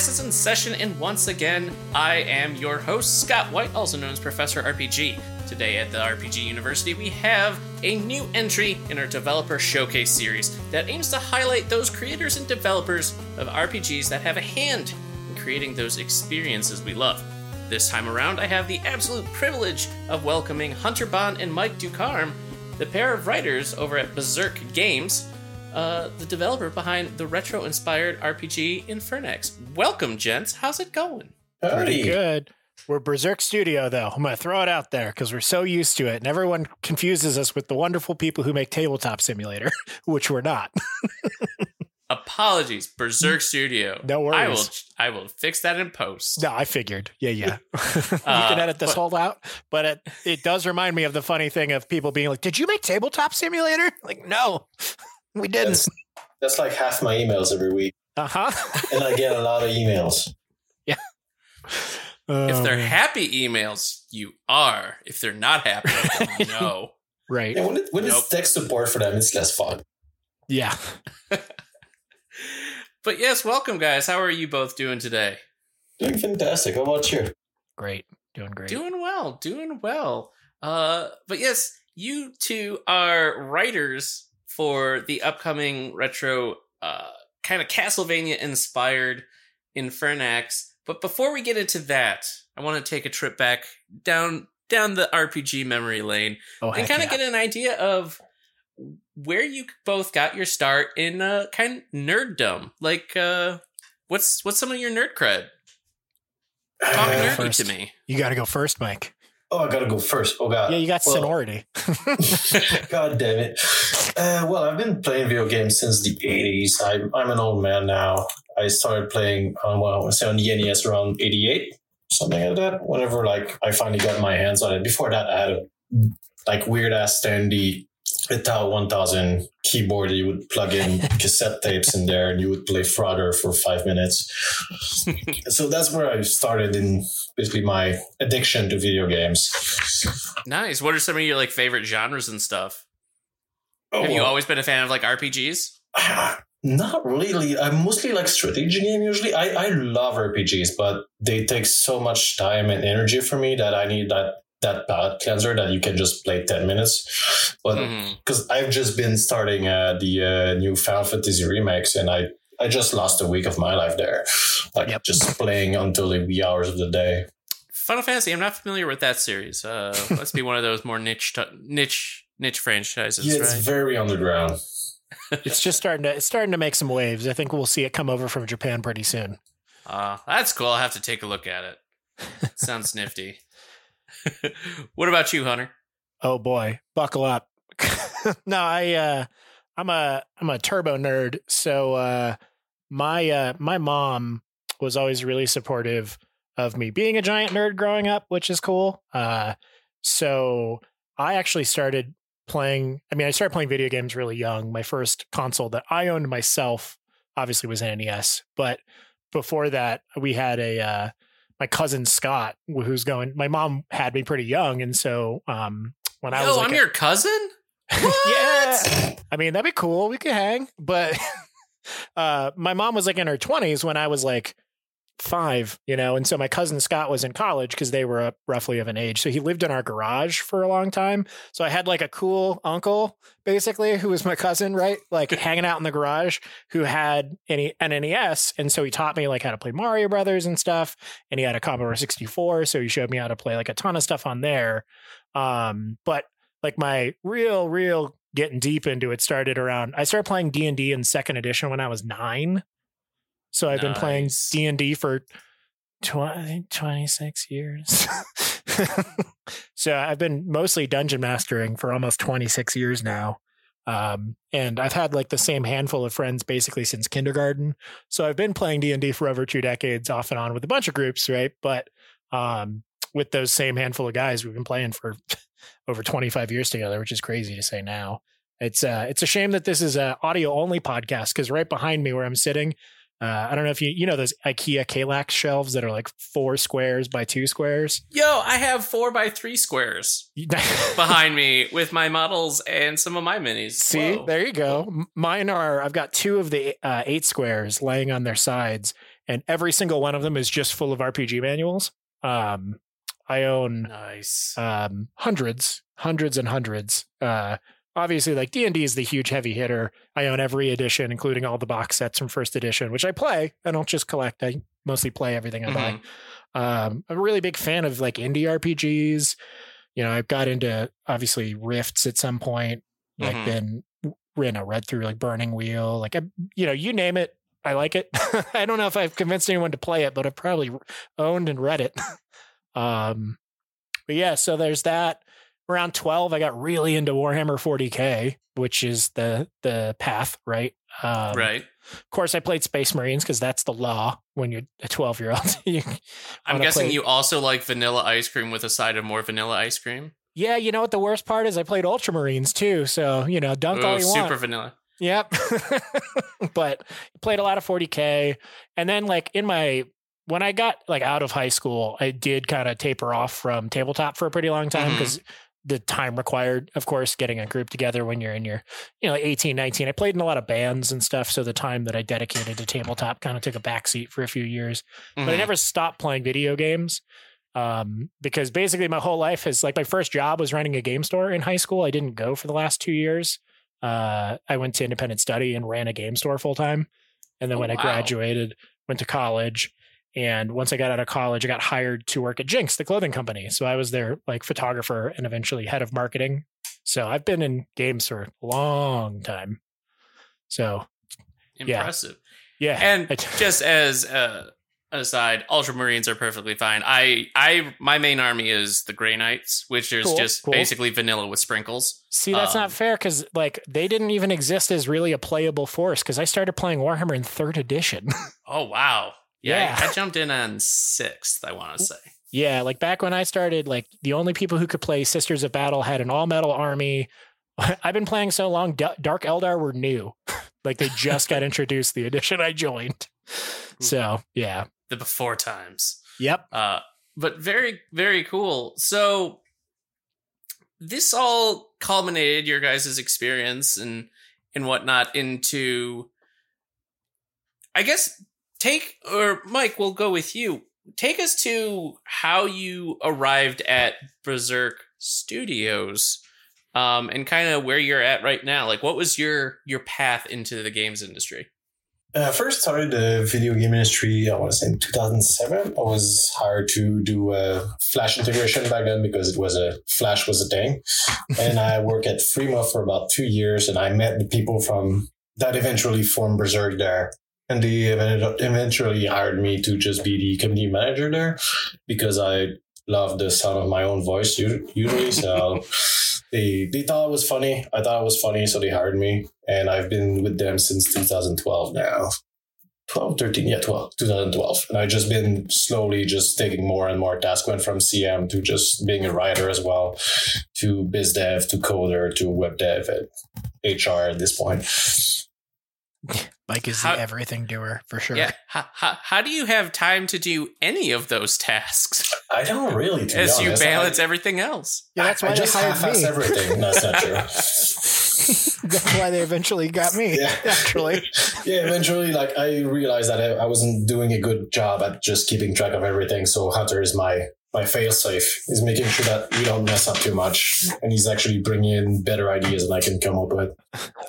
Class is in session, and once again, I am your host, Scott White, also known as Professor RPG. Today at the RPG University, we have a new entry in our Developer Showcase series that aims to highlight those creators and developers of RPGs that have a hand in creating those experiences we love. This time around, I have the absolute privilege of welcoming Hunter Bond and Mike Ducarme, the pair of writers over at Berserk Games, uh, the developer behind the retro inspired RPG Infernax. Welcome, gents. How's it going? Pretty good. We're Berserk Studio, though. I'm going to throw it out there because we're so used to it, and everyone confuses us with the wonderful people who make Tabletop Simulator, which we're not. Apologies, Berserk Studio. No worries. I will. I will fix that in post. no, I figured. Yeah, yeah. you Uh, can edit this but- whole out, but it, it does remind me of the funny thing of people being like, "Did you make Tabletop Simulator?" Like, no, we didn't. That's, that's like half my emails every week, Uh huh. and I get a lot of emails. Yeah. If they're happy emails, you are. If they're not happy, then no. right, And when, it, when Nope. it's tech support for them, it's less fun. yeah, But yes, welcome, guys. How are you both doing today? Doing fantastic. How about you? great, doing great. Doing well, doing well. Uh, but yes, you two are writers for the upcoming retro, uh, kind of Castlevania inspired Infernax. But before we get into that, I want to take a trip back down down the RPG memory lane oh, and kind of yeah. get an idea of where you both got your start in uh, kind of nerddom. Like, uh, what's what's some of your nerd cred? Talk Uh, nerdy first. to me. You got to go first, Mike. Oh, I gotta go first. Oh god. Yeah, you got Well, sonority. God damn it. Uh, well, I've been playing video games since the 80s. I'm, I'm an old man now. I started playing on, well, I want to say on the NES around 88, something like that. Whenever like I finally got my hands on it. Before that, I had a like weird ass standy Ital 1000 keyboard. You would plug in cassette tapes in there and you would play Frogger for five minutes. so that's where I started in basically my addiction to video games. Nice. What are some of your like favorite genres and stuff? Oh, Have you well. always been a fan of like RPGs? Ah, Not really. I mostly like strategy game usually. I, I love RPGs, but they take so much time and energy for me that I need that that palate cleanser that you can just play 10 minutes. But because I've just been starting uh, the uh, new Final Fantasy remakes and I, I just lost a week of my life there. Like Yep. just playing until the wee hours of the day. Final Fantasy. I'm not familiar with that series. Uh, must be one of those more niche t- niche niche franchises, yeah, it's right? very underground. it's just starting to it's starting to make some waves. I think we'll see it come over from Japan pretty soon. Uh, that's cool. I'll have to take a look at it. Sounds nifty. what about you, Hunter? Oh boy, buckle up. no, I uh I'm a I'm a turbo nerd. So uh my uh my mom was always really supportive of me being a giant nerd growing up, which is cool. Uh so I actually started playing I mean I started playing video games really young. My first console that I owned myself obviously was an NES, but before that we had a uh my cousin Scott who's going my mom had me pretty young and so um when I was oh, like I'm a- your cousin. yeah. I mean, that'd be cool. We could hang. But uh, my mom was like in her 20s when I was like five, you know? And so my cousin Scott was in college because they were uh, roughly of an age. So he lived in our garage for a long time. So I had like a cool uncle, basically, who was my cousin, right? Like hanging out in the garage who had any, an NES. And so he taught me like how to play Mario Brothers and stuff. And he had a Commodore 64. So he showed me how to play like a ton of stuff on there. Um, but like my real, real getting deep into it started around I started playing D&D in second edition when I was 9. So I've been playing D&D for 20, 26 years. so I've been mostly dungeon mastering for almost 26 years now. Um, and I've had like the same handful of friends basically since kindergarten. So I've been playing D and D for over two decades, off and on with a bunch of groups, right? But um, with those same handful of guys, we've been playing for over 25 years together, which is crazy to say now. It's uh, it's a shame that this is a audio only podcast because right behind me where I'm sitting, uh, I don't know if you you know those IKEA Kallax shelves that are like four squares by two squares. Yo, I have four by three squares behind me with my models and some of my minis. See, Whoa. there you go. Mine are. I've got two of the uh, eight squares laying on their sides, and every single one of them is just full of RPG manuals. Um, I own Nice. um, hundreds, hundreds and hundreds. Uh, obviously, like D and D is the huge heavy hitter. I own every edition, including all the box sets from first edition, which I play. I don't just collect. I mostly play everything I buy. Mhm. Um, I'm a really big fan of like indie RPGs. You know, I've got into obviously Rifts at some point. Like Mhm. been you know read through like Burning Wheel. Like I, you know, you name it, I like it. I don't know if I've convinced anyone to play it, but I've probably owned and read it. um, but yeah, so there's that. Around 12, I got really into Warhammer 40k, which is the the path, right? Um, right. Of course, I played Space Marines because that's the law when you're a 12 year old. I'm guessing play- you also like vanilla ice cream with a side of more vanilla ice cream. yeah, you know what the worst part is? I played Ultramarines too. So, you know, dunk all Ooh, you super want. vanilla. Yep. but played a lot of 40K. And then, like, in my, when I got like out of high school, I did kind of taper off from tabletop for a pretty long time because the time required, of course, getting a group together when you're in your, you know, 18, 19. I played in a lot of bands and stuff. So the time that I dedicated to tabletop kind of took a backseat for a few years. but I Mhm. never stopped playing video games um, because basically my whole life is like my first job was running a game store in high school. I didn't go for the last two years. Uh, I went to independent study and ran a game store full time. And then Oh, when I graduated, went to college. And once I got out of college, I got hired to work at Jinx, the clothing company. So I was their like photographer and eventually head of marketing. So I've been in games for a long time. So. Impressive. yeah. And just as uh, an aside, Ultramarines are perfectly fine. I, I, my main army is the Grey Knights, which is Cool, just cool. basically vanilla with sprinkles. See, that's Um, not fair because like they didn't even exist as really a playable force because I started playing Warhammer in third edition. Oh wow, yeah, Yeah. I jumped in on sixth. I want to say. yeah, like back when I started, like the only people who could play Sisters of Battle had an all metal army. I've been playing so long, D- Dark Eldar were new. like they just got introduced the edition I joined. So yeah. The before times. Yep. Uh, but very, very cool. So this all culminated your guys' experience and and whatnot into I guess take or Mike, we'll go with you. Take us to how you arrived at Berserk Studios. Um, and kind of where you're at right now. Like what was your your path into the games industry? Uh, I first started the video game industry, I want to say in 2007. I was hired to do a Flash integration back then because it was a Flash was a thing. and I worked at Frima for about two years and I met the people from that eventually formed Berserk there. And they eventually hired me to just be the community manager there because I love the sound of my own voice usually. So they, they thought it was funny. I thought it was funny, so they hired me. And I've been with them since 2012 now. 12, 13, yeah, 12, 2012. And I've just been slowly just taking more and more tasks. Went from CM to just being a writer as well, to biz dev, to coder, to web dev, and HR at this point. Mike is How- the everything doer for sure. Yeah. How, how, how do you have time to do any of those tasks I don't really, to as you balance I, everything else? Yeah, that's I why they just hired half-ass me. everything. That's not true. That's why they eventually got me. Yeah. Actually. yeah, eventually, like I realized that I, I wasn't doing a good job at just keeping track of everything. So Hunter is my my fail safe. He's making sure that we don't mess up too much, and he's actually bringing in better ideas than I can come up with.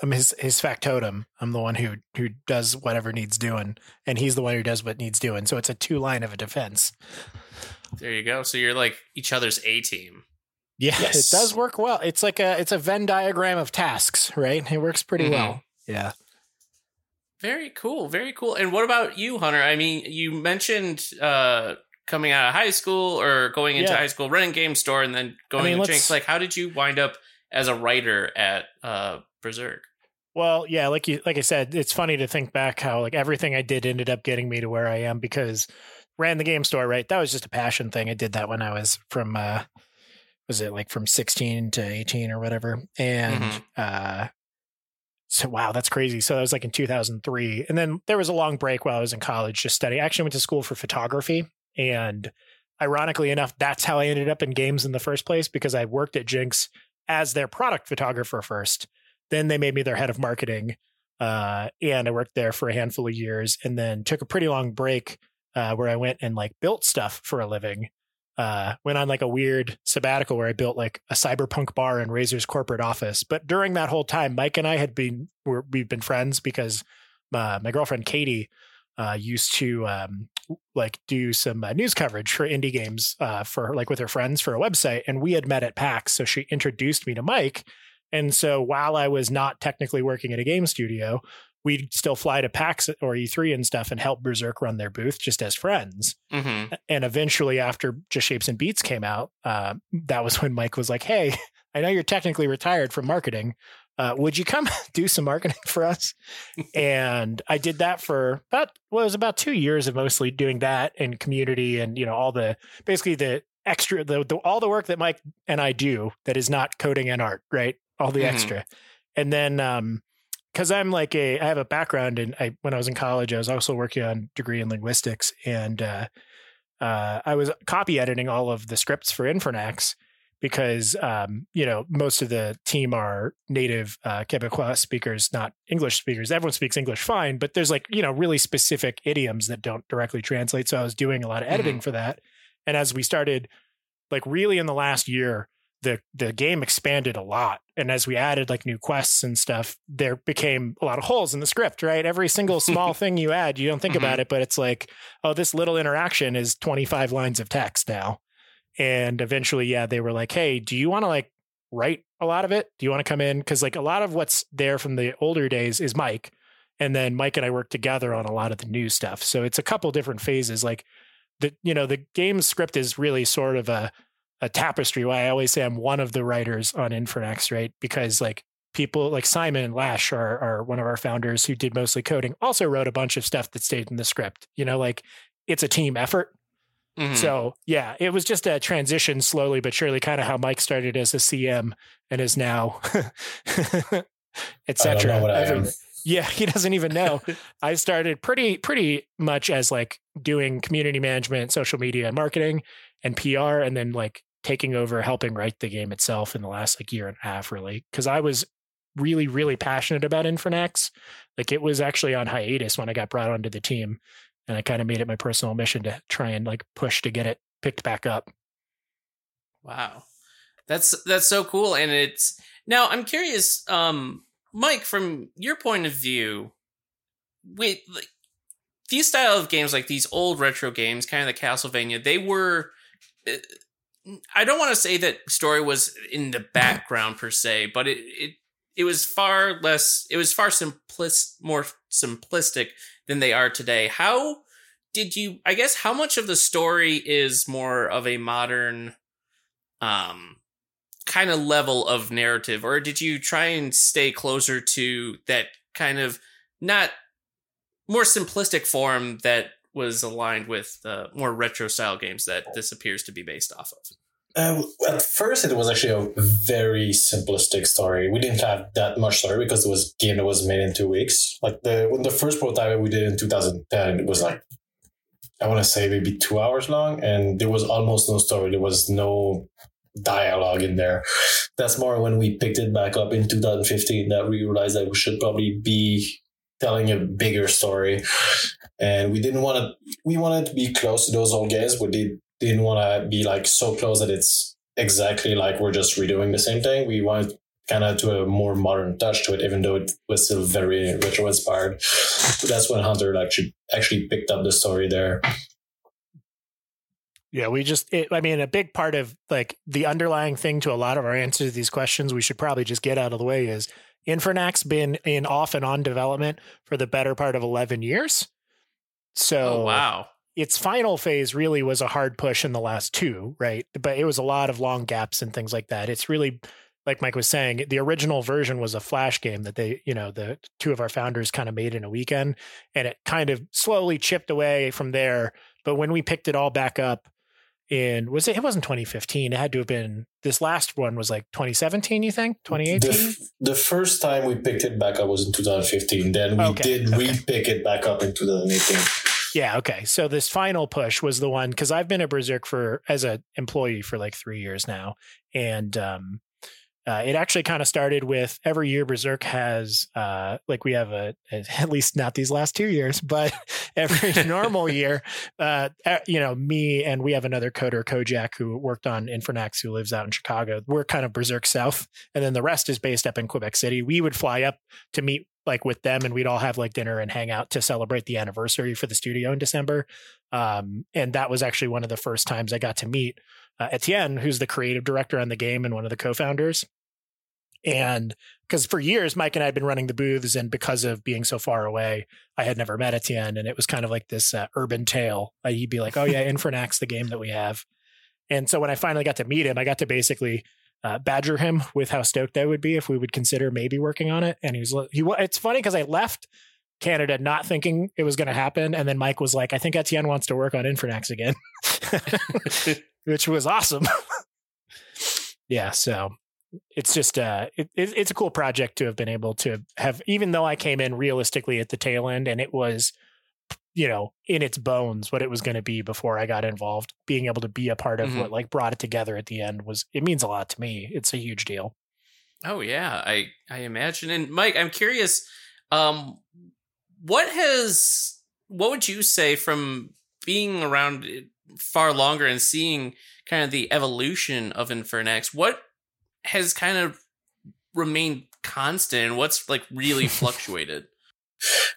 I'm his his factotum. I'm the one who who does whatever needs doing, and he's the one who does what needs doing. So it's a two line of a defense. There you go. So you're like each other's A team. Yeah, Yes. it does work well. It's like a it's a Venn diagram of tasks, right? It works pretty Mhm. well. Yeah. Very cool. Very cool. And what about you, Hunter? I mean, you mentioned uh, coming out of high school or going into Yeah. high school, running game store, and then going mean, to Jinx. Like, how did you wind up as a writer at uh, Berserk. Well, yeah, like you like I said, it's funny to think back how like everything I did ended up getting me to where I am because ran the game store, right? That was just a passion thing. I did that when I was from uh was it like from 16 to 18 or whatever. And Mhm. uh so wow, that's crazy. So that was like in 2003. And then there was a long break while I was in college just studying. I actually went to school for photography and ironically enough, that's how I ended up in games in the first place because I worked at Jinx as their product photographer first. Then they made me their head of marketing. Uh, and I worked there for a handful of years and then took a pretty long break uh, where I went and like built stuff for a living. Uh, went on like a weird sabbatical where I built like a cyberpunk bar in Razer's corporate office. But during that whole time, Mike and I had been were, we've been friends because uh, my girlfriend Katie uh, used to um, like do some uh, news coverage for indie games uh, for like with her friends for a website, and we had met at PAX. So she introduced me to Mike, and so while I was not technically working at a game studio, we'd still fly to PAX or E3 and stuff and help Berserk run their booth just as friends. Mm-hmm. And eventually, after Just Shapes and Beats came out, uh, that was when Mike was like, "Hey, I know you're technically retired from marketing. Uh, would you come do some marketing for us?" and I did that for about well, it was about two years of mostly doing that and community and you know all the basically the extra the, the all the work that Mike and I do that is not coding and art, right? All the Mhm. extra, and then um, because I'm like a I have a background in I when I was in college I was also working on degree in linguistics and uh, uh, I was copy editing all of the scripts for Infernax because um, you know most of the team are native uh, Quebecois speakers, not English speakers. Everyone speaks English fine, but there's like you know really specific idioms that don't directly translate. So I was doing a lot of editing for that, and as we started, like really in the last year, the the game expanded a lot, and as we added like new quests and stuff, there became a lot of holes in the script. Right, every single small thing you add, you don't think Mhm. about it, but it's like, oh, this little interaction is 25 lines of text now. And eventually, yeah, they were like, hey, do you want to like write a lot of it? Do you want to come in? Because like a lot of what's there from the older days is Mike. And then Mike and I work together on a lot of the new stuff. So it's a couple different phases. Like the, you know, the game script is really sort of a, a tapestry. Why I always say I'm one of the writers on Infernax, right? Because like people like Simon and Lash are, are one of our founders who did mostly coding, also wrote a bunch of stuff that stayed in the script. You know, like it's a team effort. Mhm. So yeah, it was just a transition slowly but surely, kind of how Mike started as a CM and is now, etc. don't know what I am. Yeah, he doesn't even know. I started pretty pretty much as like doing community management, social media, and marketing, and PR, and then like taking over helping write the game itself in the last like year and a half, really, because I was really really passionate about Infernax. Like it was actually on hiatus when I got brought onto the team, and I kind of made it my personal mission to try and like push to get it picked back up. Wow. That's that's so cool and it's now I'm curious um Mike from your point of view with like these style of games like these old retro games kind of the Castlevania they were uh, I don't want to say that story was in the background per se but it it it was far less it was far simplis more simplistic than they are today. How did you i guess how much of the story is more of a modern um kind of level of narrative? Or did you try and stay closer to that kind of not more simplistic form that was aligned with the more retro style games that this appears to be based off of Uh, at first, it was actually a very simplistic story. We didn't have that much story because it was game that was made in two weeks. Like the when the first prototype we did in 2010, it was like I want to say maybe two hours long, and there was almost no story. There was no dialogue in there. That's more when we picked it back up in 2015 that we realized that we should probably be telling a bigger story, and we didn't want to. We wanted to be close to those old games, but they didn't want to be like so close that it's exactly like we're just redoing the same thing. We wanted kind of to a more modern touch to it, even though it was still very retro inspired. So that's when Hunter actually actually picked up the story there. Yeah, we just, it, I mean, a big part of like the underlying thing to a lot of our answers to these questions, we should probably just get out of the way is Infernax been in off and on development for the better part of 11 years. So oh wow its final phase really was a hard push in the last two, right? But it was a lot of long gaps and things like that. It's really like Mike was saying, the original version was a flash game that they, you know, the two of our founders kind of made in a weekend, and it kind of slowly chipped away from there. But when we picked it all back up in was it it wasn't 2015 it had to have been this last one was like 2017 you think 2018 The, f- the first time we picked it back up was in 2015. Then we Okay, did okay. re-pick it back up in 2018. Yeah okay so this final push was the one because i've been at berserk for as an employee for like three years now and um uh, it actually kind of started with every year Berserk has uh, like we have a at least not these last two years, but every normal year, uh, uh, you know, me and we have another coder, Kojak, who worked on Infernax, who lives out in Chicago. We're kind of Berserk South, and then the rest is based up in Quebec City. We would fly up to meet like with them, and we'd all have like dinner and hang out to celebrate the anniversary for the studio in December. Um, and that was actually one of the first times I got to meet uh, Etienne, who's the creative director on the game and one of the co-founders. And because for years, Mike and I had been running the booths, and because of being so far away, I had never met Etienne, and it was kind of like this uh, urban tale. Uh, he'd be like, "Oh yeah, Infernax, the game that we have." And so when I finally got to meet him, I got to basically uh, badger him with how stoked I would be if we would consider maybe working on it. And he was he. It's funny because I left Canada not thinking it was going to happen, and then Mike was like, "I think Etienne wants to work on Infernax again," which was awesome. yeah, so it's just uh it, it, it's a cool project to have been able to have even though i came in realistically at the tail end and it was you know in its bones what it was going to be before i got involved being able to be a part of Mhm. what like brought it together at the end was it means a lot to me it's a huge deal Oh yeah, I I imagine. And Mike, I'm curious, um, what has what would you say from being around it far longer and seeing kind of the evolution of Infernax? What has kind of remained constant, and what's like really fluctuated?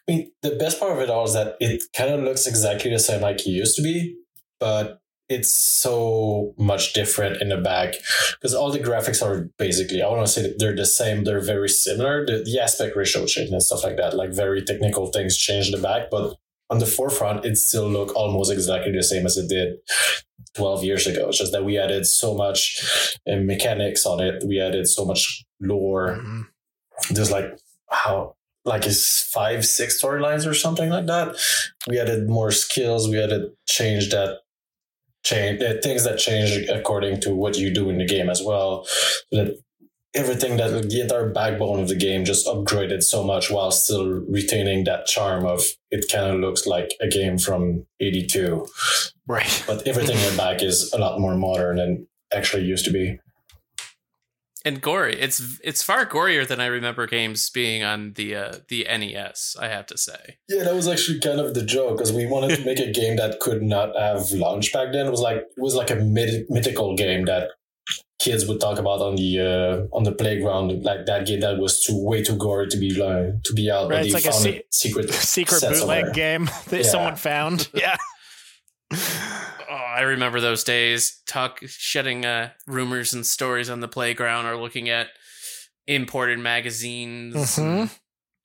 I mean, the best part of it all is that it kind of looks exactly the same like it used to be, but it's so much different in the back because all the graphics are basically, I want to say that they're the same, they're very similar. The, the aspect ratio change and stuff like that, like very technical things change in the back, but on the forefront, it still look almost exactly the same as it did 12 years ago. It's just that we added so much uh, mechanics on it, we added so much lore Mhm. there's like how like is five six storylines or something like that. We added more skills. We added change that change uh, things that change according to what you do in the game as well. So that everything that the entire backbone of the game just upgraded so much while still retaining that charm of it kind of looks like a game from 82 right. But everything in the back is a lot more modern than actually used to be and gory. It's it's far gorier than I remember games being on the uh, the NES. I have to say. Yeah, that was actually kind of the joke because we wanted to make a game that could not have launched back then. It was like it was like a myth- mythical game that kids would talk about on the uh, on the playground, like that game that was too way too gory to be uh, to be out, Right, it's they like a se- a secret secret bootleg somewhere. game that Yeah. someone found yeah I remember those days. Talk shedding uh, rumors and stories on the playground, or looking at imported magazines. Mhm. and-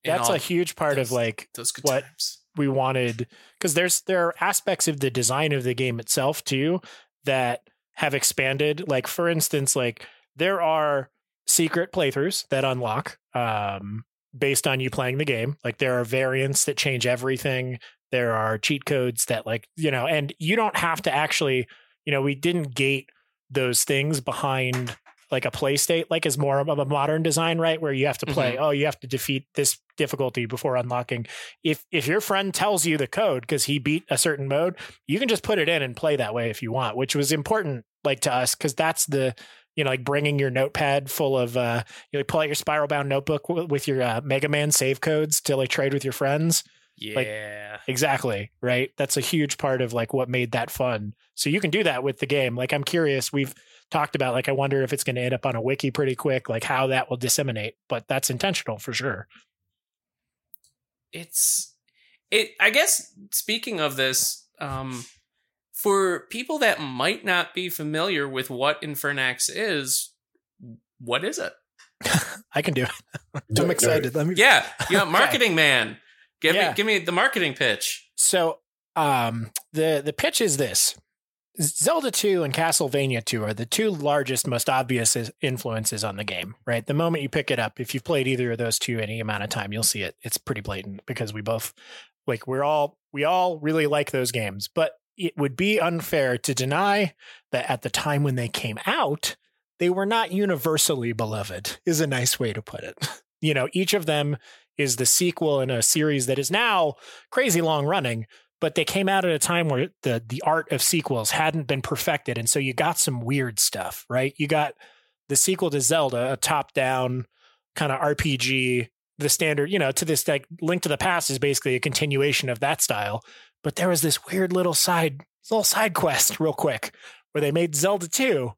and that's a huge part of like those what- times. we wanted because there's there are aspects of the design of the game itself too that have expanded like for instance like there are secret playthroughs that unlock um based on you playing the game like there are variants that change everything there are cheat codes that like you know and you don't have to actually you know we didn't gate those things behind like a play state like is more of a modern design right where you have to play oh you have to defeat this difficulty before unlocking if if your friend tells you the code because he beat a certain mode, you can just put it in and play that way if you want, which was important like to us because that's the you know like bringing your notepad full of uh you like pull out your spiral bound notebook w- with your uh, Mega Man save codes to like trade with your friends. Yeah. Exactly, right? That's a huge part of like what made that fun. So you can do that with the game. Like I'm curious, we've talked about like I wonder if it's going to end up on a wiki pretty quick, like how that will disseminate, but that's intentional for sure. it's it i guess speaking of this um for people that might not be familiar with what infernax is what is it I can do it. I'm it, do it. excited. Let me yeah you know Okay. marketing man give Yeah. me give me the marketing pitch So um the the pitch is this. Zelda 2 and Castlevania 2 are the two largest, most obvious influences on the game, right? The moment you pick it up, if you've played either of those two any amount of time, you'll see it. It's pretty blatant because we both like we're all we all really like those games, but it would be unfair to deny that at the time when they came out, they were not universally beloved. Is a nice way to put it. You know, each of them is the sequel in a series that is now crazy long running, but they came out at a time where the the art of sequels hadn't been perfected and so you got some weird stuff right you got the sequel to zelda a top down kind of rpg the standard you know to this like link to the past is basically a continuation of that style but there was this weird little side little side quest real quick where they made zelda 2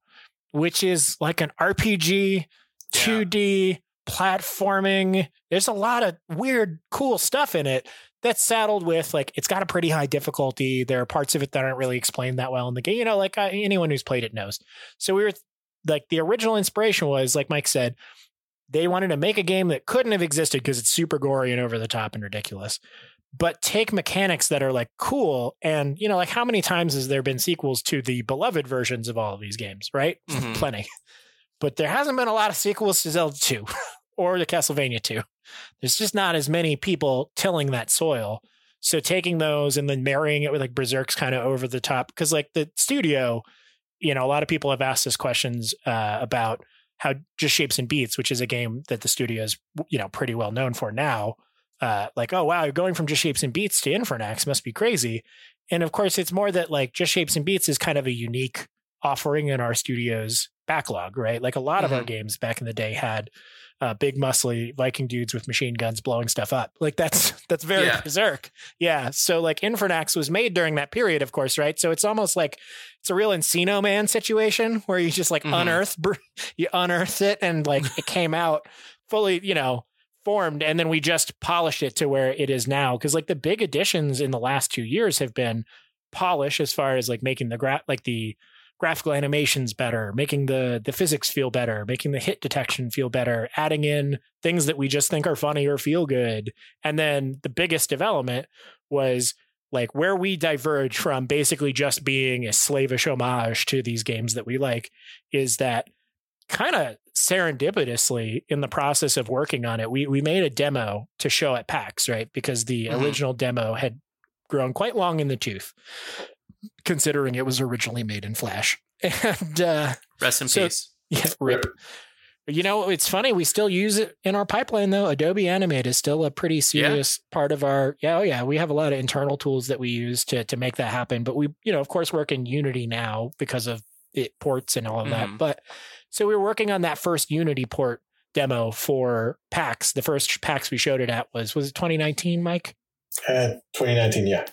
which is like an rpg 2d yeah. Platforming there's a lot of weird cool stuff in it that's saddled with like it's got a pretty high difficulty. There are parts of it that aren't really explained that well in the game. You know, like uh, anyone who's played it knows. So we were like the original inspiration was like Mike said, they wanted to make a game that couldn't have existed because it's super gory and over the top and ridiculous. But take mechanics that are like cool and you know like how many times has there been sequels to the beloved versions of all of these games, right? Mm-hmm. Plenty. But there hasn't been a lot of sequels to Zelda 2 or the Castlevania 2. There's just not as many people tilling that soil. So taking those and then marrying it with like Berserk's kind of over the top because like the studio, you know, a lot of people have asked us questions uh, about how just shapes and beats, which is a game that the studio is you know pretty well known for now. Uh, like, oh wow, you're going from just shapes and beats to Infernax must be crazy. And of course, it's more that like just shapes and beats is kind of a unique offering in our studio's backlog, right? Like a lot mm-hmm. of our mm-hmm. games back in the day had uh, big muscly Viking dudes with machine guns blowing stuff up. Like that's that's very yeah. berserk. Yeah. So like Infernax was made during that period, of course, right? So it's almost like it's a real Encino Man situation where you just like mm-hmm. unearth you unearth it and like it came out fully, you know, formed and then we just polished it to where it is now because like the big additions in the last two years have been polish as far as like making the gra- like the graphical animations better, making the the physics feel better, making the hit detection feel better, adding in things that we just think are funny or feel good. And then the biggest development was like where we diverge from basically just being a slavish homage to these games that we like is that kind of serendipitously in the process of working on it we we made a demo to show at PAX right because the mm-hmm. original demo had grown quite long in the tooth considering it was originally made in Flash. And uh, rest in so, peace. Yeah, rip. You know, it's funny. We still use it in our pipeline, though. Adobe Animate is still a pretty serious yeah. part of our. Yeah, oh yeah, we have a lot of internal tools that we use to to make that happen. But we, you know, of course, work in Unity now because of it ports and all of that. Mm-hmm. But so we were working on that first Unity port demo for PAX. The first PAX we showed it at was was it 2019, Mike? Uh, 2019, yeah.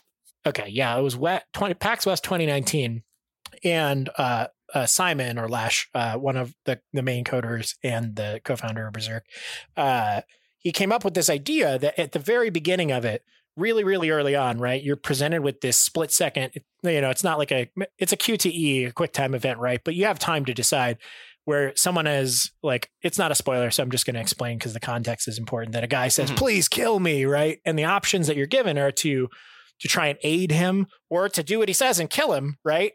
Okay, yeah, it was wet 20 PAX West 2019, and uh, uh, Simon or Lash, uh, one of the the main coders and the co-founder of Berserk, uh, he came up with this idea that at the very beginning of it, really, really early on, right, you're presented with this split second. You know, it's not like a it's a QTE, a quick time event, right? But you have time to decide where someone is like it's not a spoiler so i'm just going to explain because the context is important that a guy says mm-hmm. please kill me right and the options that you're given are to to try and aid him or to do what he says and kill him, right?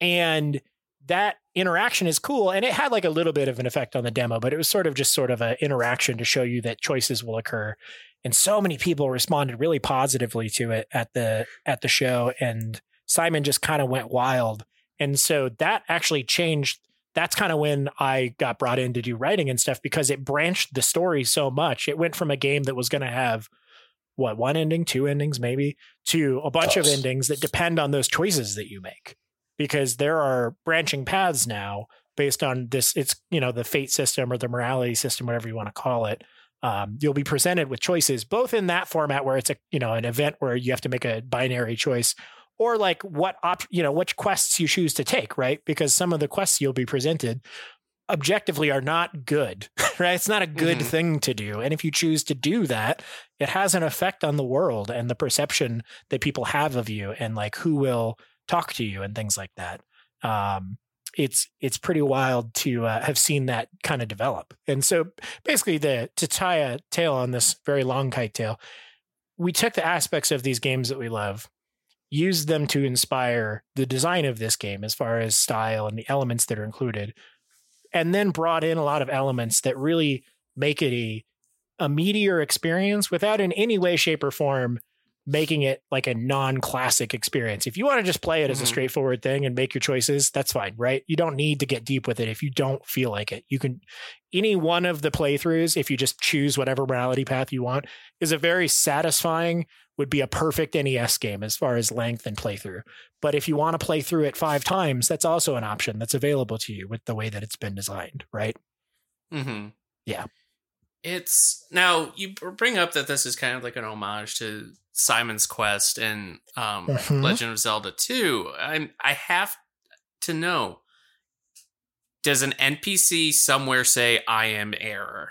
And that interaction is cool. And it had like a little bit of an effect on the demo, but it was sort of just sort of an interaction to show you that choices will occur. And so many people responded really positively to it at the at the show. And Simon just kind of went wild. And so that actually changed. That's kind of when I got brought in to do writing and stuff because it branched the story so much. It went from a game that was going to have what one ending, two endings, maybe to a bunch of endings that depend on those choices that you make, because there are branching paths now based on this. It's you know the fate system or the morality system, whatever you want to call it. Um, you'll be presented with choices both in that format where it's a you know an event where you have to make a binary choice or like what op you know which quests you choose to take right because some of the quests you'll be presented objectively are not good, right? It's not a good mm-hmm. thing to do. And if you choose to do that, it has an effect on the world and the perception that people have of you and like who will talk to you and things like that. Um, it's it's pretty wild to uh, have seen that kind of develop. And so basically the to tie a tail on this very long kite tail, we took the aspects of these games that we love used them to inspire the design of this game as far as style and the elements that are included, and then brought in a lot of elements that really make it a a meatier experience without in any way, shape, or form making it like a non-classic experience. If you want to just play it as a Mhm. straightforward thing and make your choices, that's fine, right? You don't need to get deep with it if you don't feel like it. You can any one of the playthroughs if you just choose whatever morality path you want is a very satisfying would be a perfect NES game as far as length and playthrough. But if you want to play through it 5 times, that's also an option that's available to you with the way that it's been designed, right? Mm-hmm. Yeah. It's now you bring up that this is kind of like an homage to Simon's Quest and um, Mhm. Legend of Zelda 2. I'm I have to know does an NPC somewhere say I am error?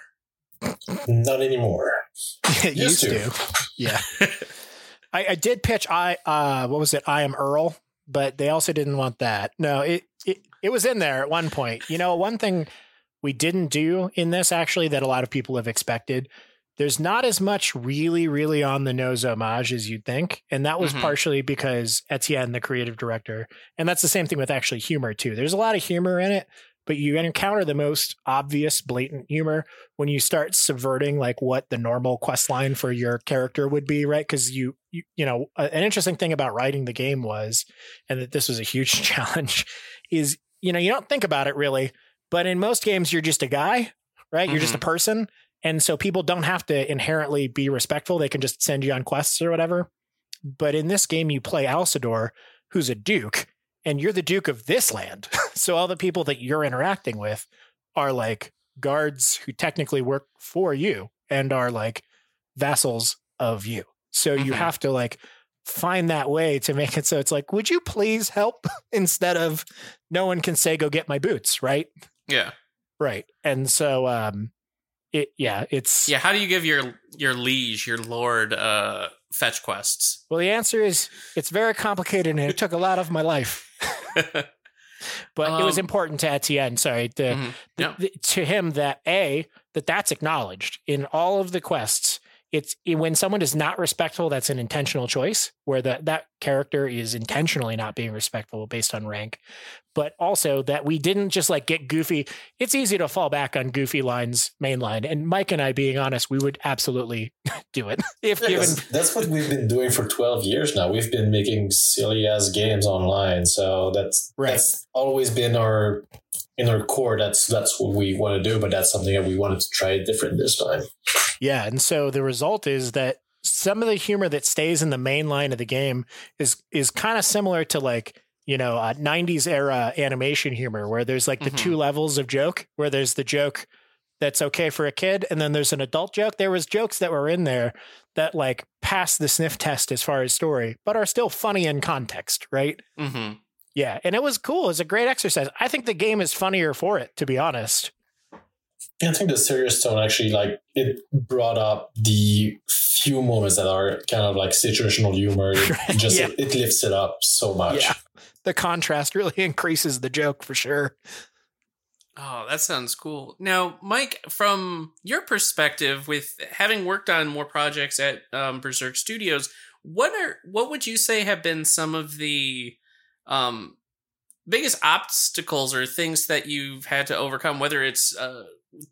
Not anymore. it used Used to. to. Yeah. I, I did pitch I uh what was it? I am Earl, but they also didn't want that. No, it, it it was in there at one point. You know, one thing we didn't do in this actually that a lot of people have expected. There's not as much really, really on the nose homage as you'd think. And that was Mhm. partially because Etienne, the creative director, and that's the same thing with actually humor too. There's a lot of humor in it, but you encounter the most obvious, blatant humor when you start subverting like what the normal quest line for your character would be, right? Because you, you, you know, an interesting thing about writing the game was, and that this was a huge challenge, is you know you don't think about it really, but in most games you're just a guy, right? You're just a person, and so people don't have to inherently be respectful. They can just send you on quests or whatever. But in this game, you play Alcedor, who's a duke, and you're the duke of this land. so all the people that you're interacting with are like guards who technically work for you and are like vassals of you. So you Mhm. have to like find that way to make it so it's like, would you please help instead of no one can say go get my boots, right? Yeah. Right. And so um it yeah, it's Yeah, how do you give your your liege, your lord uh fetch quests? well the answer is it's very complicated and it took a lot of my life. But it was Um, important to Etienne, sorry, to Mhm. th- Yeah. th- to him that a that that's acknowledged in all of the quests it's when someone is not respectful that's an intentional choice where that that character is intentionally not being respectful based on rank but also that we didn't just like get goofy it's easy to fall back on goofy lines mainline and mike and i being honest we would absolutely do it if Yeah, given 'cause that's what we've been doing for 12 years now. We've been making silly ass games online. So that's Right. that's always been our in our core. That's that's what we want to do, but that's something that we wanted to try different this time. Yeah, and so the result is that some of the humor that stays in the main line of the game is is kind of similar to like you know uh, 90s era animation humor where there's like the Mhm. two levels of joke where there's the joke that's okay for a kid and then there's an adult joke. There was jokes that were in there that like pass the sniff test as far as story but are still funny in context right? Mhm. yeah and it was cool. It was a great exercise. I think the game is funnier for it to be honest I think the serious tone actually like it brought up the few moments that are kind of like situational humor. It just Yeah. it, it lifts it up so much. Yeah. the contrast really increases the joke for sure Oh, that sounds cool. Now, Mike, from your perspective, with having worked on more projects at um, Berserk Studios, what are what would you say have been some of the um, biggest obstacles or things that you've had to overcome, whether it's uh,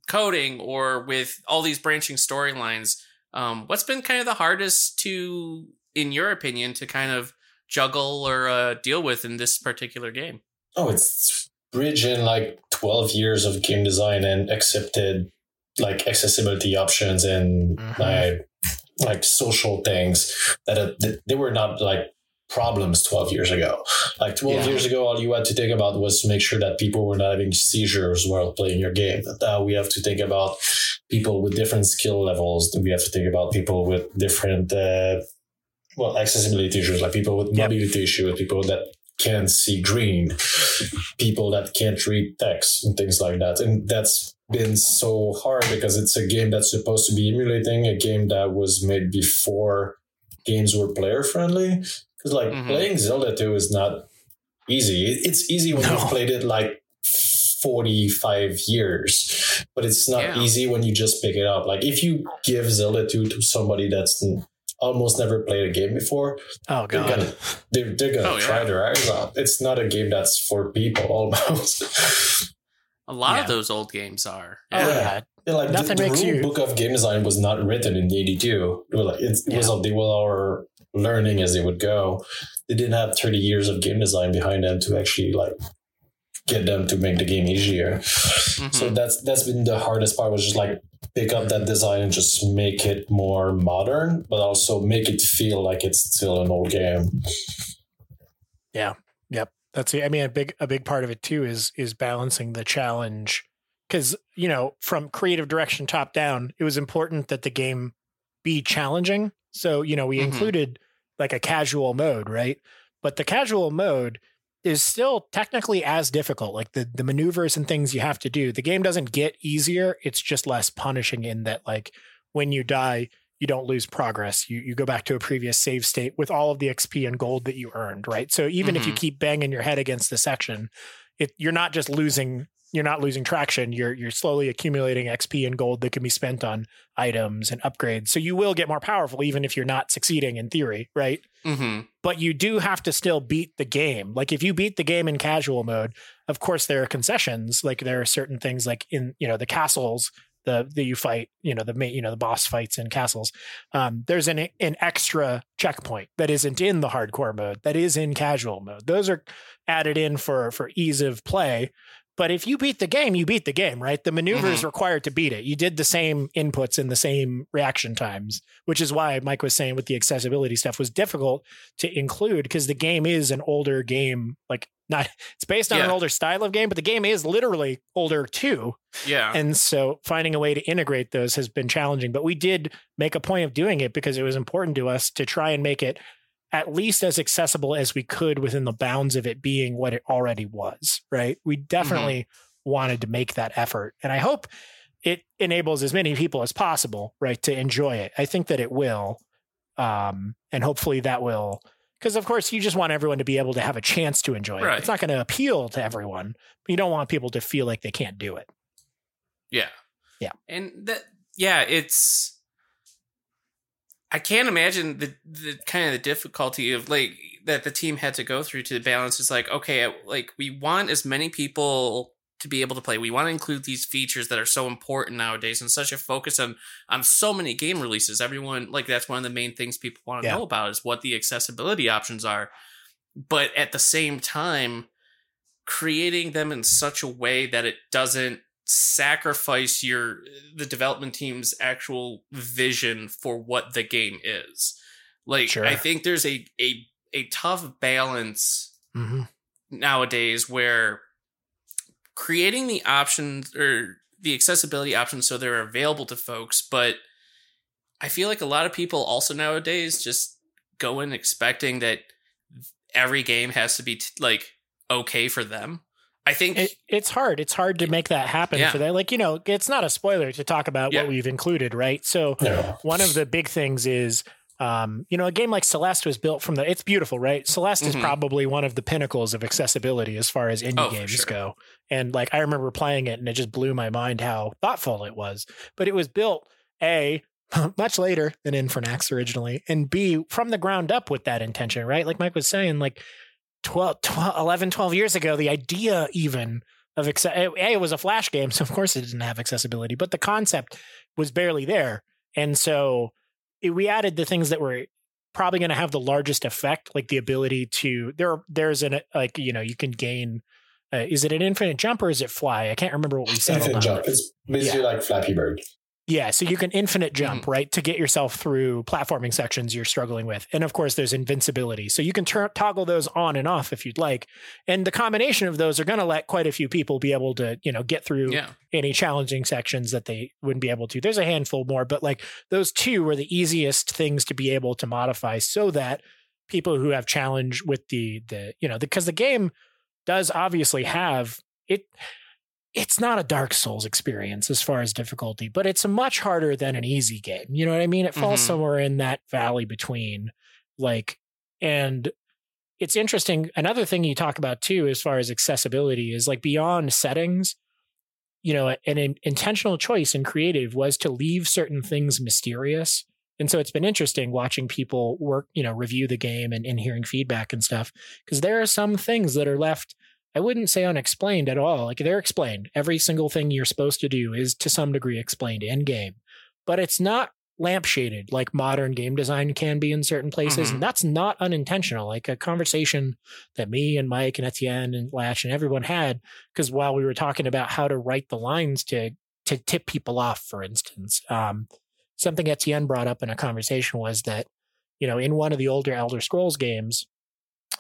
coding or with all these branching storylines? Um, what's been kind of the hardest to, in your opinion, to kind of juggle or uh, deal with in this particular game? Oh, it's bridging like 12 years of game design and accepted like accessibility options and Mhm. like like social things that uh, th- they were not like problems 12 years ago. Like 12 Yeah. years ago, all you had to think about was to make sure that people were not having seizures while playing your game. Now we have to think about people with different skill levels. We have to think about people with different, uh, well, accessibility issues, like people with Yep. mobility issues, people that can't see green, people that can't read text and things like that. And that's been so hard because it's a game that's supposed to be emulating a game that was made before games were player friendly. Because like Mhm. playing Zelda 2 is not easy. It's easy when No. you've played it like 45 years, but it's not Yeah. easy when you just pick it up. Like if you give Zelda 2 to somebody that's almost never played a game before, Oh they're god. gonna they're, they're gonna Oh, yeah. try their eyes out. It's not a game that's for people almost. A lot Yeah. of those old games are. Oh Yeah. yeah. Yeah, like Nothing the, the makes rule you- book of game design was not written in '82. It was like it's, it was they were our learning as they would go. They didn't have 30 years of game design behind them to actually like get them to make the game easier. Mhm. So that's that's been the hardest part was just like pick up that design and just make it more modern, but also make it feel like it's still an old game. Yeah. Yep. That's I mean a big a big part of it too is is balancing the challenge because you know from creative direction top down it was important that the game be challenging. So you know we Mhm. included like a casual mode, right? But the casual mode is still technically as difficult. Like the the maneuvers and things you have to do. The game doesn't get easier. It's just less punishing in that like when you die you don't lose progress. You you go back to a previous save state with all of the XP and gold that you earned, right? So even if you Mhm. keep banging your head against the section, it you're not just losing you're not losing traction. You're you're slowly accumulating XP and gold that can be spent on items and upgrades. So you will get more powerful even if you're not succeeding in theory, right? Mhm. But you do have to still beat the game. Like if you beat the game in casual mode, of course there are concessions. Like there are certain things like in you know the castles the that you fight, you know the main, you know the boss fights in castles. Um, there's an an extra checkpoint that isn't in the hardcore mode that is in casual mode. Those are added in for for ease of play. But if you beat the game, you beat the game, right? The maneuver is mm-hmm. required to beat it. You did the same inputs in the same reaction times, which is why Mike was saying with the accessibility stuff was difficult to include because the game is an older game. Like not, it's based on an older style of game, but the game is literally older too. Yeah. And so finding a way to integrate those has been challenging. But we did make a point of doing it because it was important to us to try and make it at least as accessible as we could within the bounds of it being what it already was, right? We definitely wanted to make that effort. And I hope it enables as many people as possible, right, to enjoy it. I think that it will. Um, and hopefully that will because of course you just want everyone to be able to have a chance to enjoy it. Right. It's not going to appeal to everyone, but you don't want people to feel like they can't do it. Yeah. Yeah. And that yeah, it's I can't imagine the the kind of the difficulty of like that the team had to go through to balance is like okay, uh, like we want as many people to be able to play. We want to include these features that are so important nowadays and such a focus on on so many game releases. Everyone like that's one of the main things people want to Yeah. know about is what the accessibility options are. But at the same time, creating them in such a way that it doesn't sacrifice your the development team's actual vision for what the game is. Like Sure. I think there's a a a tough balance Mm-hmm. nowadays where creating the options or the accessibility options so they're available to folks, but I feel like a lot of people also nowadays just go in expecting that every game has to be t- like okay for them. I think It, it's hard. It's hard to make that happen Yeah. for that. Like, you know, it's not a spoiler to talk about Yeah. what we've included, right? So Yeah. one of the big things is um, you know, a game like Celeste was built from the it's beautiful, right? Celeste is Mhm. probably one of the pinnacles of accessibility as far as indie Oh, games sure. go. And like I remember playing it and it just blew my mind how thoughtful it was. But it was built A much later than Infernax originally, and B from the ground up with that intention, right? Like Mike was saying, like 12, 12 11, 12 years ago, the idea even of acce- A, it was a flash game, so of course it didn't have accessibility, but the concept was barely there. And so it, we added the things that were probably going to have the largest effect, like the ability to there. There's an like you know you can gain. Uh, is it an infinite jump or is it fly? I can't remember what we said. Infinite jump. It's basically like Flappy Bird. Yeah, so you can infinite Mm-hmm. jump, right, to get yourself through platforming sections you're struggling with. And of course, there's invincibility. So you can toggle those on and off if you'd like. And the combination of those are going to let quite a few people be able to, you know, get through yeah. any challenging sections that they wouldn't be able to. There's a handful more, but like those two were the easiest things to be able to modify so that people who have challenge with the the you know because the game does obviously have it it's not a dark souls experience as far as difficulty but it's much harder than an easy game you know what i mean it falls Mhm. somewhere in that valley between like and it's interesting another thing you talk about too as far as accessibility is like beyond settings you know an in- intentional choice in creative was to leave certain things mysterious And so it's been interesting watching people work, you know, review the game and, and hearing feedback and stuff. Because there are some things that are left, I wouldn't say unexplained at all. Like they're explained. Every single thing you're supposed to do is to some degree explained in game, but it's not lampshaded like modern game design can be in certain places. Mhm. And that's not unintentional. Like a conversation that me and Mike and Etienne and Latch and everyone had, because while we were talking about how to write the lines to to tip people off, for instance, um, something Etienne brought up in a conversation was that, you know, in one of the older Elder Scrolls games,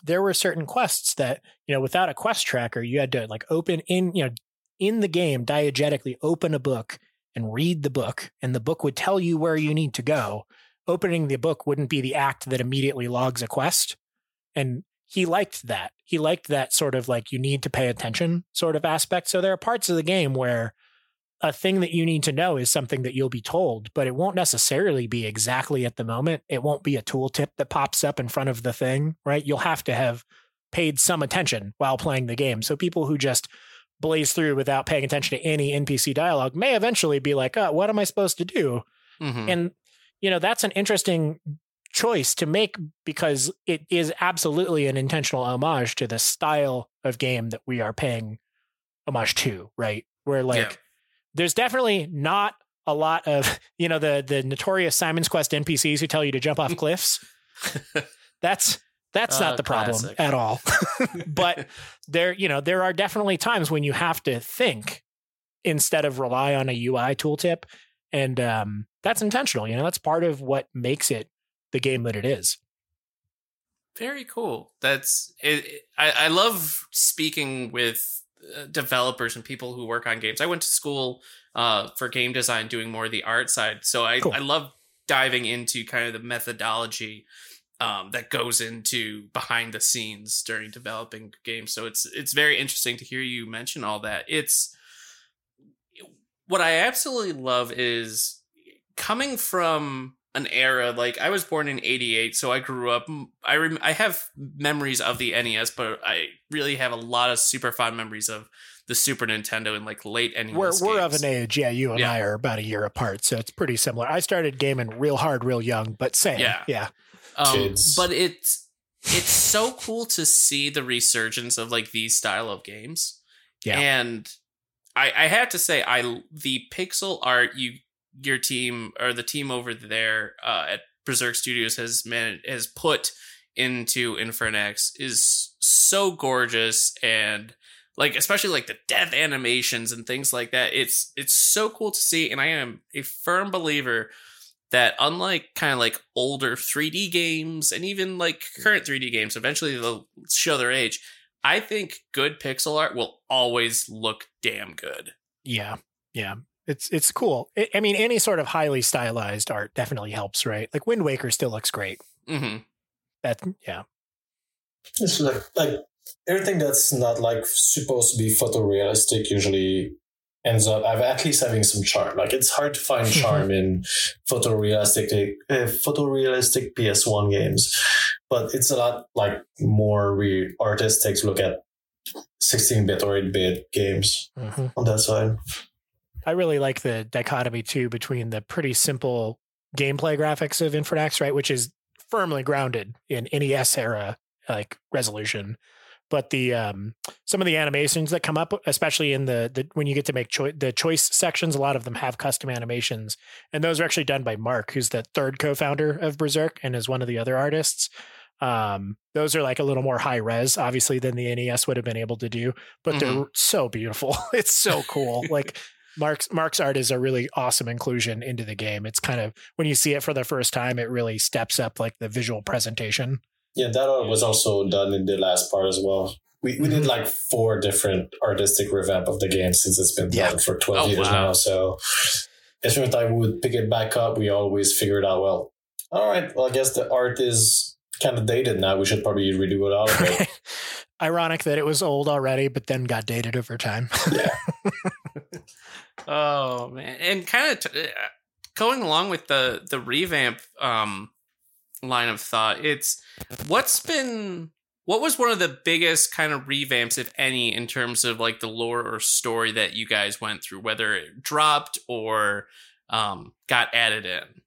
there were certain quests that, you know, without a quest tracker, you had to like open in, you know, in the game diegetically open a book and read the book, and the book would tell you where you need to go. Opening the book wouldn't be the act that immediately logs a quest. And he liked that. He liked that sort of like you need to pay attention sort of aspect. So there are parts of the game where a thing that you need to know is something that you'll be told, but it won't necessarily be exactly at the moment. It won't be a tooltip that pops up in front of the thing, right? You'll have to have paid some attention while playing the game. So people who just blaze through without paying attention to any NPC dialogue may eventually be like, oh, what am I supposed to do? Mhm. And, you know, that's an interesting choice to make because it is absolutely an intentional homage to the style of game that we are paying homage to, right? Where like Yeah. There's definitely not a lot of, you know, the the notorious Simon's Quest NPCs who tell you to jump off cliffs. That's that's Uh, not the problem classic. at all. but there, you know, there are definitely times when you have to think instead of rely on a UI tooltip. And um, that's intentional. You know, that's part of what makes it the game that it is. Very cool. That's it, I, I love speaking with developers and people who work on games. I went to school uh, for game design, doing more of the art side. So I, Cool. I love diving into kind of the methodology um, that goes into behind the scenes during developing games. So it's it's very interesting to hear you mention all that. It's what I absolutely love is coming from an era like I was born in 88 so I grew up I rem- I have memories of the NES but I really have a lot of super fond memories of the Super Nintendo and like late NES we're we're of an age, yeah. You and Yeah. I are about a year apart, so it's pretty similar. I started gaming real hard, real young, but same, Yeah. yeah. Um, Kids. but it's it's so cool to see the resurgence of like these style of games. Yeah. And I I have to say I the pixel art you your team or the team over there uh, at Berserk Studios has man has put into Infernax is so gorgeous and like especially like the death animations and things like that it's it's so cool to see and i am a firm believer that unlike kind of like older 3D games and even like current 3D games, eventually they'll show their age. I think good pixel art will always look damn good. Yeah, yeah. It's it's cool. I I mean, any sort of highly stylized art definitely helps, right? Like Wind Waker still looks great. hmm That yeah, It's like like everything that's not like supposed to be photorealistic usually ends up have at least having some charm. Like it's hard to find charm in photorealistic uh, photorealistic PS1 games, but it's a lot like more re- artistic a look at 16-bit or 8-bit games hmm on that side. I really like the dichotomy too between the pretty simple gameplay graphics of Infernax, right, which is firmly grounded in NES era like resolution, but the um some of the animations that come up, especially in the the when you get to make choi- the choice sections, a lot of them have custom animations, and those are actually done by Mark, who's the third co-founder of Berserk and is one of the other artists. Um, those are like a little more high res, obviously, than the NES would have been able to do, but they're so beautiful. it's so cool. like Mark's Mark's art is a really awesome inclusion into the game. It's kind of when you see it for the first time, it really steps up like the visual presentation. Yeah, that art was also done in the last part as well. We, we did mhm. like four different artistic revamp of the game since it's been Yeah. done for 12 Oh, years wow. now. So every time we would pick it back up, we always figured out, well, all right, well, I guess the art is kind of dated now. We should probably redo it all of it. Ironic that it was old already, but then got dated over time. yeah. Oh man, and kind of t- uh, going along with the the revamp um line of thought, it's what's been what was one of the biggest kind of revamps, if any, in terms of like the lore or story that you guys went through, whether it dropped or um got added in.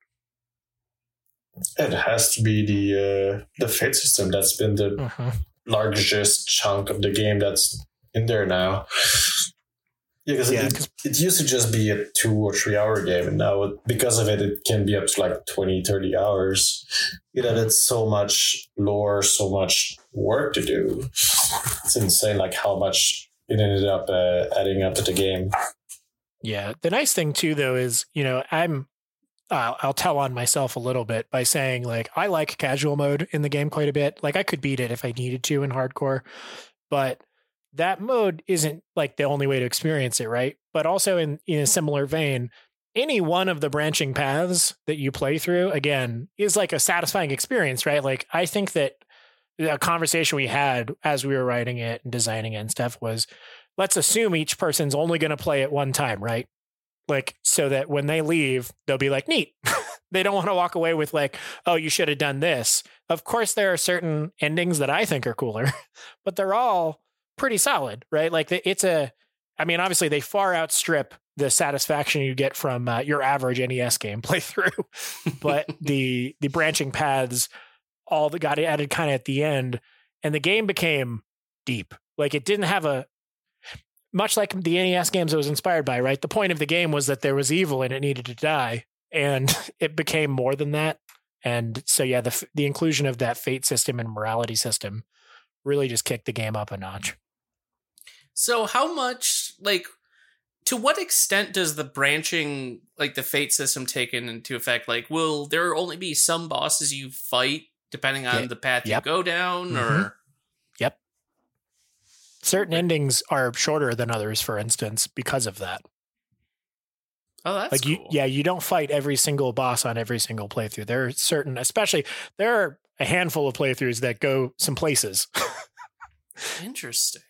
It has to be the uh, the fate system that's been the Mhm. Largest chunk of the game that's in there now. Yeah, because Yeah, it, 'cause- it used to just be a two or three hour game, and now it- because of it, it can be up to like 20, 30 hours. It added so much lore, so much work to do. It's insane, like how much it ended up uh, adding up to the game. Yeah. The nice thing too, though, is you know I'm uh, I'll tell on myself a little bit by saying like I like casual mode in the game quite a bit. Like I could beat it if I needed to in hardcore, but that mode isn't like the only way to experience it, right? But also in in a similar vein, any one of the branching paths that you play through again is like a satisfying experience, right? Like I think that a conversation we had as we were writing it and designing it and stuff was let's assume each person's only going to play it one time, right? Like, so that when they leave, they'll be like, neat. they don't want to walk away with, like, oh, you should have done this. Of course, there are certain endings that I think are cooler, but they're all pretty solid, right? Like, it's a, I mean, obviously, they far outstrip the satisfaction you get from uh, your average NES game playthrough, but the the branching paths all that got added kind of at the end, and the game became deep. Like it didn't have a much like the NES games it was inspired by, right? The point of the game was that there was evil and it needed to die, and it became more than that. And so, yeah, the the inclusion of that fate system and morality system really just kicked the game up a notch. So how much like to what extent does the branching like the fate system take into effect? Like will there only be some bosses you fight depending on Yeah. the path Yep. you go down Mhm. or Certain endings are shorter than others, for instance, because of that. Oh that's like you yeah you don't fight every single boss on every single playthrough there are certain especially there are a handful of playthroughs that go some places Interesting.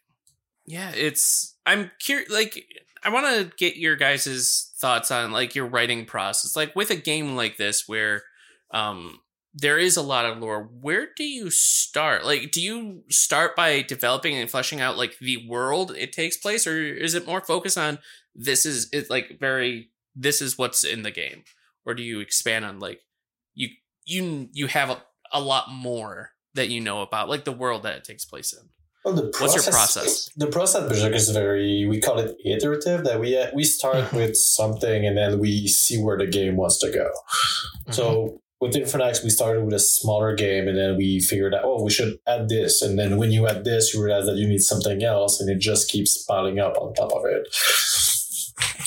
Yeah, it's I'm curious like I want to get your guys's thoughts on like your writing process. Like with a game like this where um there is a lot of lore, where do you start? Like do you start by developing and fleshing out like the world it takes place or is it more focused on this is it like very this is what's in the game? Or do you expand on like you you you have a, a lot more that you know about like the world that it takes place in? Well, the What's your process? The process Berserk, is very we call it iterative. That we uh, we start Mhm. with something and then we see where the game wants to go. Mm-hmm. So with Infernax, we started with a smaller game and then we figured out, oh, we should add this. And then when you add this, you realize that you need something else and it just keeps piling up on top of it.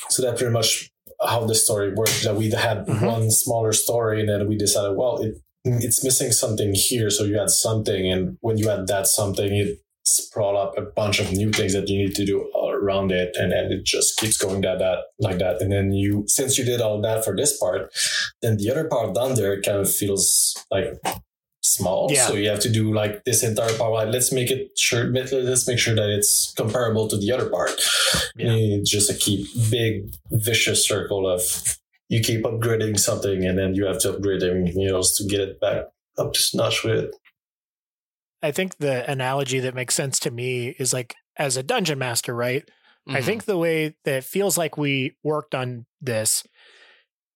So that's pretty much how the story worked. That we had Mhm. one smaller story and then we decided, well, it, it's missing something here. So you add something. And when you add that something, it sprawl up a bunch of new things that you need to do around it and then it just keeps going that that like that and then you since you did all that for this part then the other part down there kind of feels like small Yeah. so you have to do like this entire part like let's make it sure let's make sure that it's comparable to the other part Yeah. And it's just a keep big vicious circle of you keep upgrading something and then you have to upgrade everything else to get it back up to notch with it i think the analogy that makes sense to me is like as a dungeon master right I Mhm. think the way that it feels like we worked on this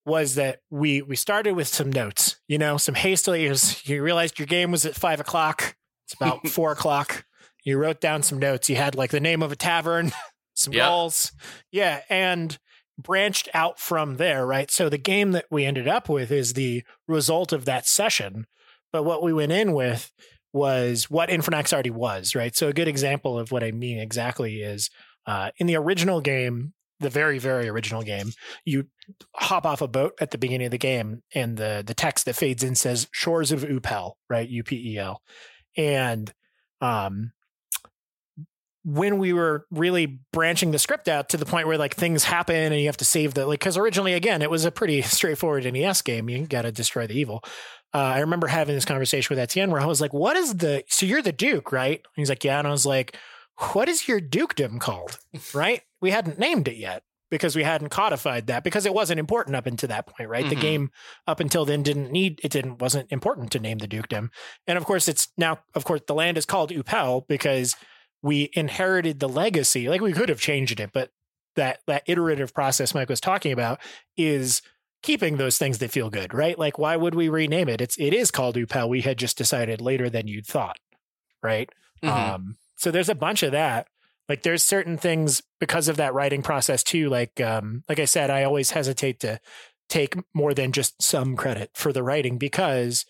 was that we we started with some notes, you know, some hastily. was- You realized your game was at five o'clock. It's about four o'clock. You wrote down some notes. You had like the name of a tavern, some Yep. goals, yeah, and branched out from there, right? So the game that we ended up with is the result of that session. But what we went in with was what Infernax already was, right? So a good example of what I mean exactly is uh, in the original game, the very, very original game, you hop off a boat at the beginning of the game, and the the text that fades in says "Shores of Upel," right? U P E L, and um, when we were really branching the script out to the point where like things happen and you have to save the like because originally again it was a pretty straightforward NES game. You got to destroy the evil. Uh, I remember having this conversation with Etienne where I was like, "What is the? So you're the Duke, right?" And he's like, "Yeah," and I was like, "What is your dukedom called?" right? We hadn't named it yet because we hadn't codified that because it wasn't important up until that point, right? The Mhm. game up until then didn't need it didn't wasn't important to name the dukedom, and of course it's now of course the land is called Upel because we inherited the legacy. Like we could have changed it, but that that iterative process Mike was talking about is keeping those things that feel good, right? Like, why would we rename it? It's it is called Upel. We had just decided later than you'd thought, right? Mhm. Um, so there's a bunch of that. Like, there's certain things because of that writing process too. Like, um, like I said, I always hesitate to take more than just some credit for the writing because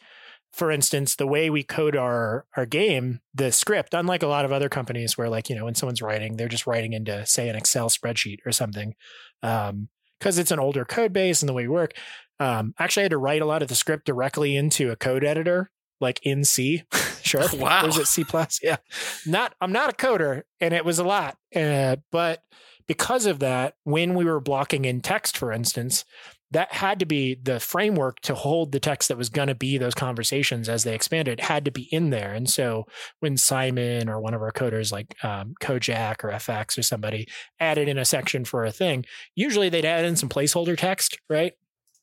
for instance, the way we code our our game, the script, unlike a lot of other companies where like, you know, when someone's writing, they're just writing into say an Excel spreadsheet or something. Um, because it's an older code base and the way we work. Um, actually I had to write a lot of the script directly into a code editor, like in C sharp. Wow. Is it C plus? Yeah. Not I'm not a coder, and it was a lot. Uh, but because of that, when we were blocking in text, for instance, that had to be the framework to hold the text that was going to be those conversations as they expanded had to be in there. And so when Simon or one of our coders like um, Kojak or FX or somebody added in a section for a thing, usually they'd add in some placeholder text, right?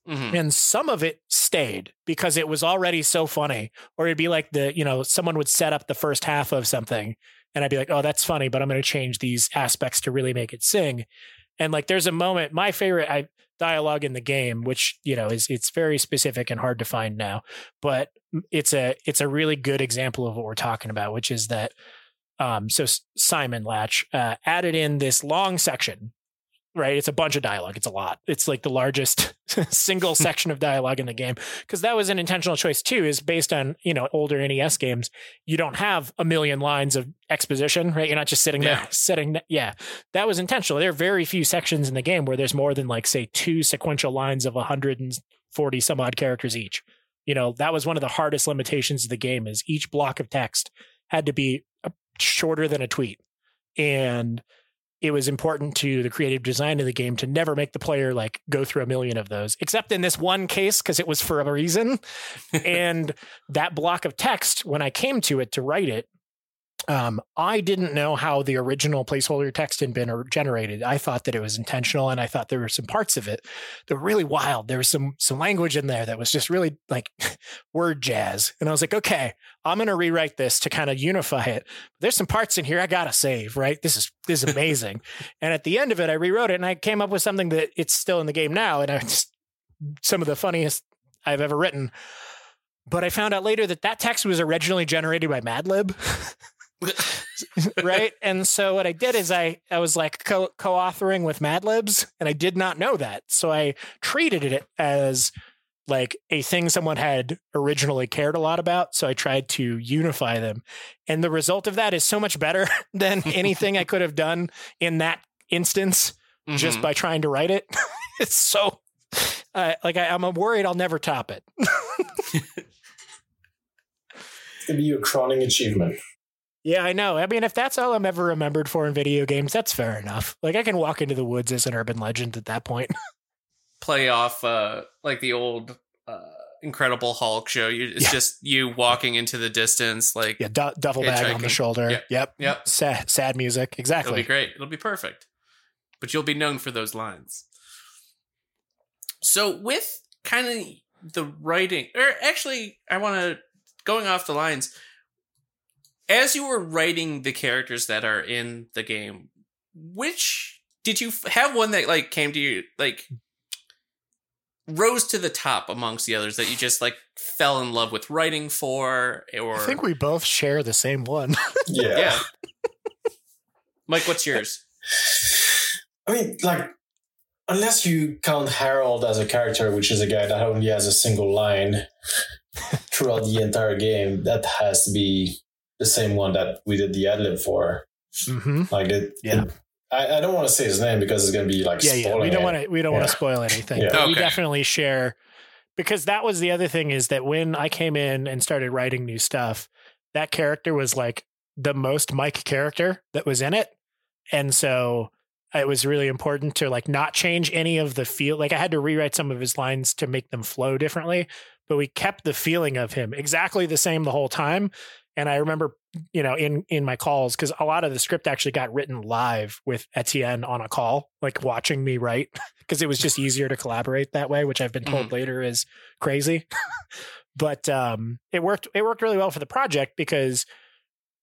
Mhm. and some of it stayed because it was already so funny. Or it'd be like the you know someone would set up the first half of something and i'd be like oh that's funny but i'm going to change these aspects to really make it sing. And like there's a moment my favorite I, dialogue in the game which you know is it's very specific and hard to find now but it's a it's a really good example of what we're talking about which is that um so simon latch uh, added in this long section right? It's a bunch of dialogue. It's a lot. It's like the largest single section of dialogue in the game. Because that was an intentional choice too is based on you know older nes games you don't have a million lines of exposition right? You're not just sitting Yeah. there sitting yeah. That was intentional. There are very few sections in the game where there's more than like say two sequential lines of 140 some odd characters each. You know that was one of the hardest limitations of the game is each block of text had to be shorter than a tweet. And it was important to the creative design of the game to never make the player like go through a million of those except in this one case because it was for a reason. And that block of text when i came to it to write it um, I didn't know how the original placeholder text had been generated. I thought that it was intentional, and I thought there were some parts of it that were really wild. There was some some language in there that was just really like word jazz, and I was like, okay, I'm going to rewrite this to kind of unify it. There's some parts in here I gotta save. Right? This is this is amazing. and at the end of it, I rewrote it, and I came up with something that it's still in the game now, and I just some of the funniest I've ever written. But I found out later that that text was originally generated by Madlib. right? And so what I did is I I was like co co-authoring with Madlibs, and I did not know that. So I treated it as like a thing someone had originally cared a lot about. So I tried to unify them, and the result of that is so much better than anything I could have done in that instance just Mhm. by trying to write it. it's so. Uh, like I, I'm worried I'll never top it. It's gonna be your crowning achievement. Yeah, I know. I mean, if that's all I'm ever remembered for in video games, that's fair enough. Like, I can walk into the woods as an urban legend at that point. play off uh like the old uh Incredible Hulk show. You, it's Yeah. just you walking into the distance, like yeah, du- duffel bag on the shoulder. Yep. Yep. Yep. Sad, sad music. Exactly. It'll be great. It'll be perfect. But you'll be known for those lines. So with kind of the writing, or actually, I want to going off the lines. As you were writing the characters that are in the game, which did you f- have one that like came to you like rose to the top amongst the others that you just like fell in love with writing for or I think we both share the same one. Yeah. yeah mike what's yours I mean, like, unless you count Harold as a character, which is a guy that only has a single line throughout the entire game, that has to be the same one that we did the ad lib for. mm-hmm. Like, it, Yeah. it- I, I don't want to say his name because it's going to be like Yeah, yeah. We don't want to. We don't want to spoil anything. Yeah. But We definitely share because that was the other thing is that when I came in and started writing new stuff, that character was like the most Mike character that was in it, and so it was really important to like not change any of the feel. Like I had to rewrite some of his lines to make them flow differently, but we kept the feeling of him exactly the same the whole time. And I remember, you know, in in my calls because a lot of the script actually got written live with Etienne on a call, like watching me write, because it was just easier to collaborate that way, which I've been told later is crazy. but um, it worked. It worked really well for the project because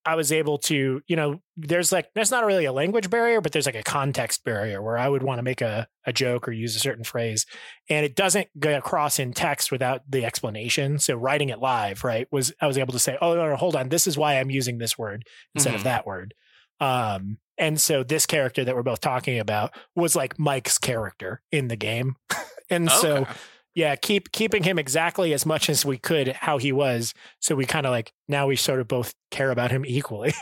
I was able to, you know, there's like there's not really a language barrier, but there's like a context barrier where I would want to make a, a joke or use a certain phrase. And it doesn't go across in text without the explanation. So writing it live, right, was I was able to say, Oh no, no hold on, this is why I'm using this word instead Mhm. of that word. Um, and so this character that we're both talking about was like Mike's character in the game. and so Okay. Yeah, keep keeping him exactly as much as we could how he was. So we kind of like now we sort of both care about him equally.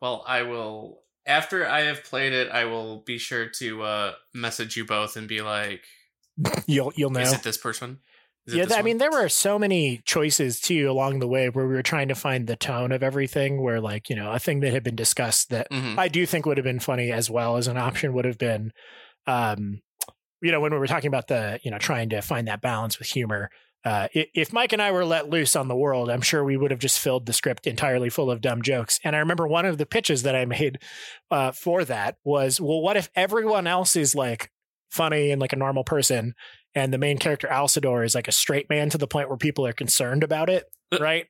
Well, I will after I have played it, I will be sure to uh message you both and be like, you'll you'll know. is it this person? Is Yeah, this I one? mean there were so many choices too along the way where we were trying to find the tone of everything. Where like you know a thing that had been discussed that Mhm. I do think would have been funny as well as an option would have been, um, you know, when we were talking about the, you know, trying to find that balance with humor. Uh, if Mike and I were let loose on the world, I'm sure we would have just filled the script entirely full of dumb jokes. And I remember one of the pitches that I made uh, for that was, well, what if everyone else is like funny and like a normal person, and the main character Alcedor is like a straight man to the point where people are concerned about it, right?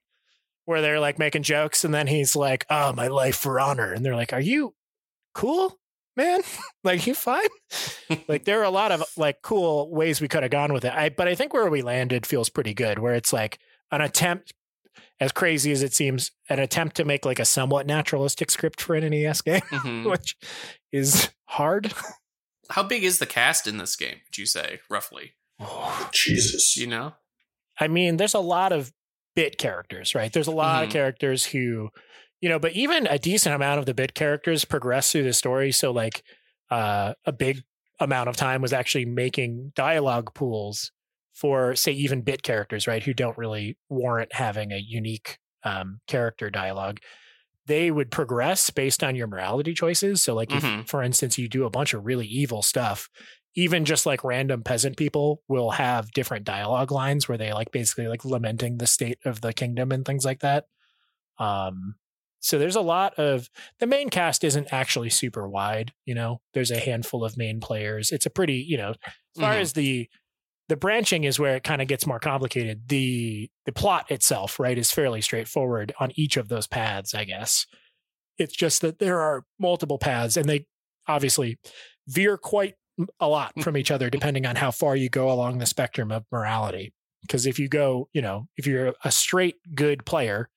Where they're like making jokes, and then he's like, "Oh, my life for honor," and they're like, "Are you cool, man? like you fine?" like there are a lot of like cool ways we could have gone with it. I but I think where we landed feels pretty good. Where it's like an attempt, as crazy as it seems, an attempt to make like a somewhat naturalistic script for an NES game, Mhm. which is hard. How big is the cast in this game? Would you say roughly? Oh, Jesus. You know? I mean, there's a lot of bit characters, right? There's a lot Mhm. of characters who, you know, but even a decent amount of the bit characters progress through the story. So, like, uh, a big amount of time was actually making dialogue pools for, say, even bit characters, right? Who don't really warrant having a unique um, character dialogue. They would progress based on your morality choices. So, like, if, Mhm. for instance, you do a bunch of really evil stuff, even just like random peasant people will have different dialogue lines where they like basically like lamenting the state of the kingdom and things like that. Um, so there's a lot of the main cast isn't actually super wide. You know, there's a handful of main players. It's a pretty, you know, as far Mhm. as the the branching is where it kind of gets more complicated. The the plot itself, right, is fairly straightforward on each of those paths, I guess. It's just that there are multiple paths and they obviously veer quite a lot from each other depending on how far you go along the spectrum of morality. Because if you go, you know, if you're a straight good player,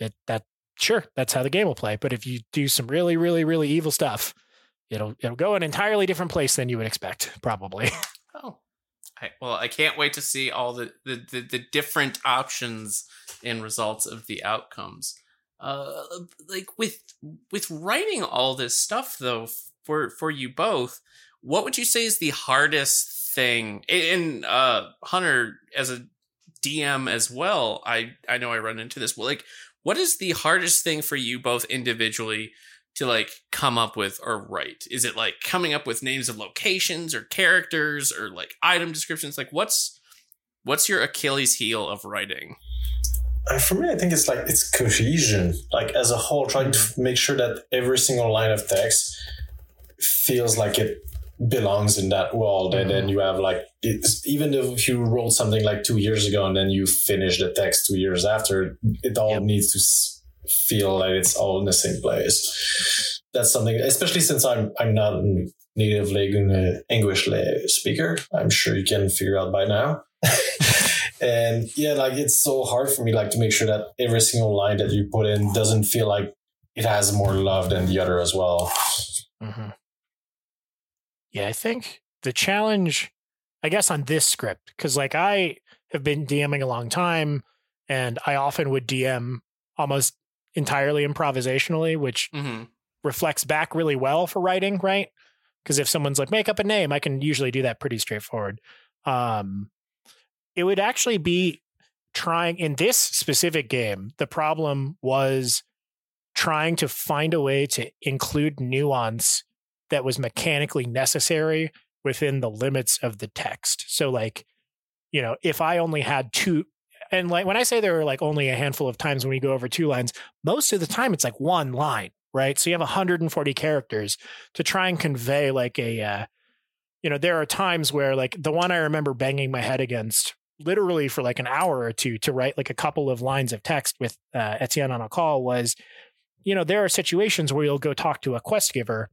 it that sure that's how the game will play. But if you do some really, really, really evil stuff, it'll it'll go an entirely different place than you would expect, probably. Oh, I, well, I can't wait to see all the, the, the, the different options and results of the outcomes. Uh, like with with writing all this stuff though for for you both, what would you say is the hardest thing? And uh, Hunter, as a DM as well, I I know I run into this. Well, like, what is the hardest thing for you both individually to like come up with or write? Is it like coming up with names of locations or characters or like item descriptions? Like what's what's your Achilles heel of writing? Uh, for me, I think it's like it's cohesion. Like as a whole, trying to make sure that every single line of text feels like it belongs in that world, and then you have like it's, even if you wrote something like two years ago and then you finish the text two years after, it all Yep. needs to feel like it's all in the same place. That's something, especially since I'm I'm not a native English speaker. I'm sure you can figure out by now. and yeah, like it's so hard for me like to make sure that every single line that you put in doesn't feel like it has more love than the other as well. Mm-hmm. Yeah, I think the challenge, I guess, on this script, because like I have been DMing a long time and I often would DM almost entirely improvisationally, which Mm-hmm. reflects back really well for writing, right? Because if someone's like, make up a name, I can usually do that pretty straightforward. Um, it would actually be trying in this specific game, the problem was trying to find a way to include nuance that was mechanically necessary within the limits of the text. So, like, you know, if I only had two, and like when I say there are like only a handful of times when we go over two lines, most of the time it's like one line, right? So you have 140 characters to try and convey like a, uh, you know, there are times where like the one I remember banging my head against literally for like an hour or two to write like a couple of lines of text with uh, Etienne on a call was, you know, there are situations where you'll go talk to a quest giver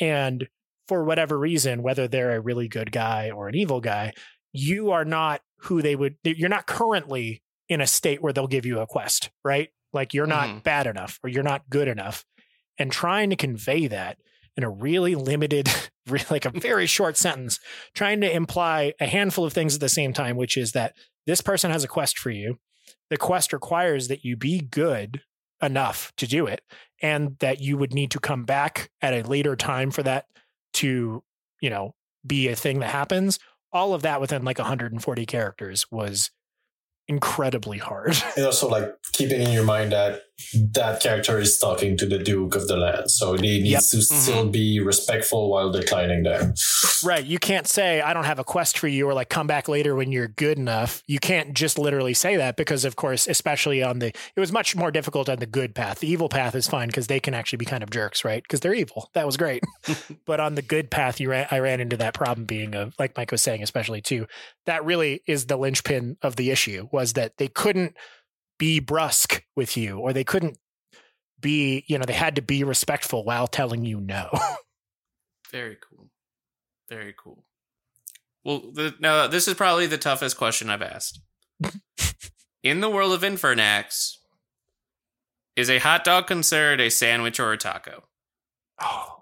and for whatever reason, whether they're a really good guy or an evil guy, you are not who they would, you're not currently in a state where they'll give you a quest, right? Like you're not Mhm. bad enough or you're not good enough. And trying to convey that in a really limited, like a very short sentence, trying to imply a handful of things at the same time, which is that this person has a quest for you. The quest requires that you be good enough to do it and that you would need to come back at a later time for that to, you know, be a thing that happens. All of that within like 140 characters was incredibly hard. And also, like keeping in your mind that that character is talking to the Duke of the land, so they need Yep. to mm-hmm. still be respectful while declining them. Right. You can't say, I don't have a quest for you or like come back later when you're good enough. You can't just literally say that because, of course, especially on the, it was much more difficult on the good path. The evil path is fine because they can actually be kind of jerks, right? Because they're evil. That was great. but on the good path, you ran, I ran into that problem being of, like Mike was saying, especially too, that really is the linchpin of the issue was that they couldn't be brusque with you or they couldn't be, you know, they had to be respectful while telling you no. Very cool. Very cool. Well, the, now this is probably the toughest question I've asked. In the world of Infernax, is a hot dog considered a sandwich or a taco? oh.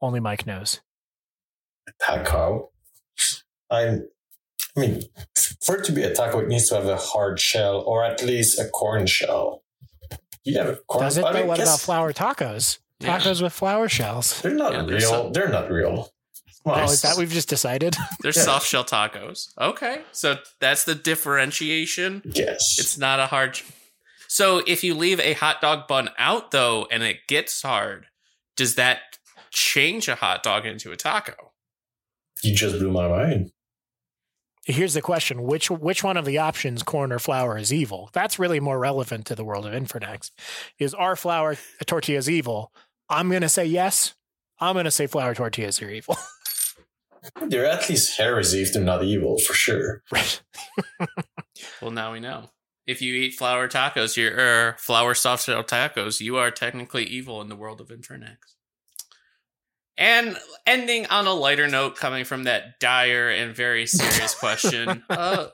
Only Mike knows. Taco. I, I mean, for it to be a taco, it needs to have a hard shell or at least a corn shell. You have a corn. Does it I mean, what guess about flour tacos? Yeah. Tacos with flour shells. They're not Yeah, there's real. some- They're not real. Come on. Oh, is that we've just decided? They're Yeah. soft shell tacos. Okay. So that's the differentiation. Yes. It's not a hard. So if you leave a hot dog bun out though and it gets hard, does that change a hot dog into a taco? you just blew my mind. Here's the question: which which one of the options, corn or flour, is evil? That's really more relevant to the world of Infernax. Is our flour tortillas evil? I'm going to say yes. I'm going to say flour tortillas are evil. They're at least heresy if they're not evil, for sure. Right. Well, now we know. If you eat flour tacos, you're er, flour soft shell tacos, you are technically evil in the world of Infernax. And ending on a lighter note, coming from that dire and very serious question, uh,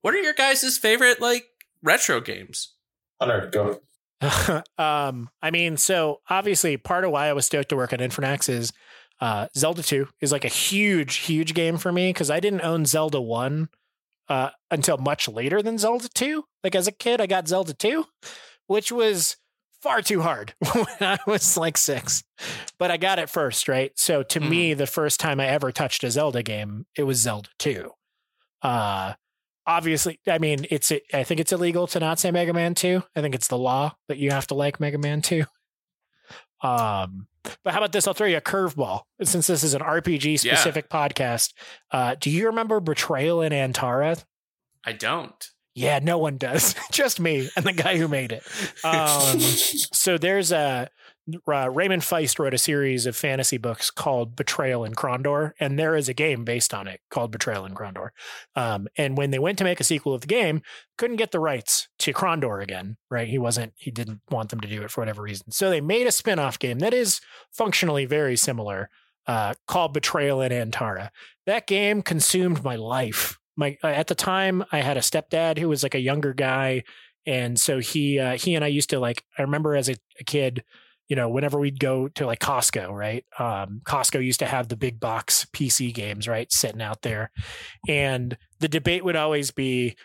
what are your guys' favorite like retro games? Hunter, go. um, I mean, so obviously, part of why I was stoked to work on Infernax is uh, Zelda 2 is like a huge, huge game for me because I didn't own Zelda 1 uh, until much later than Zelda 2. Like as a kid, I got Zelda 2, which was far too hard when I was like six, but I got it first, right? So to me, the first time I ever touched a Zelda game, it was Zelda 2. Uh, obviously, I mean, it's I think it's illegal to not say Mega Man 2. I think it's the law that you have to like Mega Man 2. Um, but how about this? I'll throw you a curveball. Since this is an RPG specific podcast, uh, do you remember Betrayal in Antara? I don't. Yeah, no one does. Just me and the guy who made it. Um, so there's a uh, Raymond Feist wrote a series of fantasy books called Betrayal in Krondor, and there is a game based on it called Betrayal in Krondor. Um, and when they went to make a sequel of the game, couldn't get the rights to Krondor again. Right? He wasn't. He didn't want them to do it for whatever reason. So they made a spin-off game that is functionally very similar, uh, called Betrayal in Antara. That game consumed my life. My uh, at the time, I had a stepdad who was like a younger guy, and so he uh, he and I used to like. I remember as a, a kid you know, whenever we'd go to like Costco, right? Um, Costco used to have the big box PC games, right, sitting out there, and the debate would always be,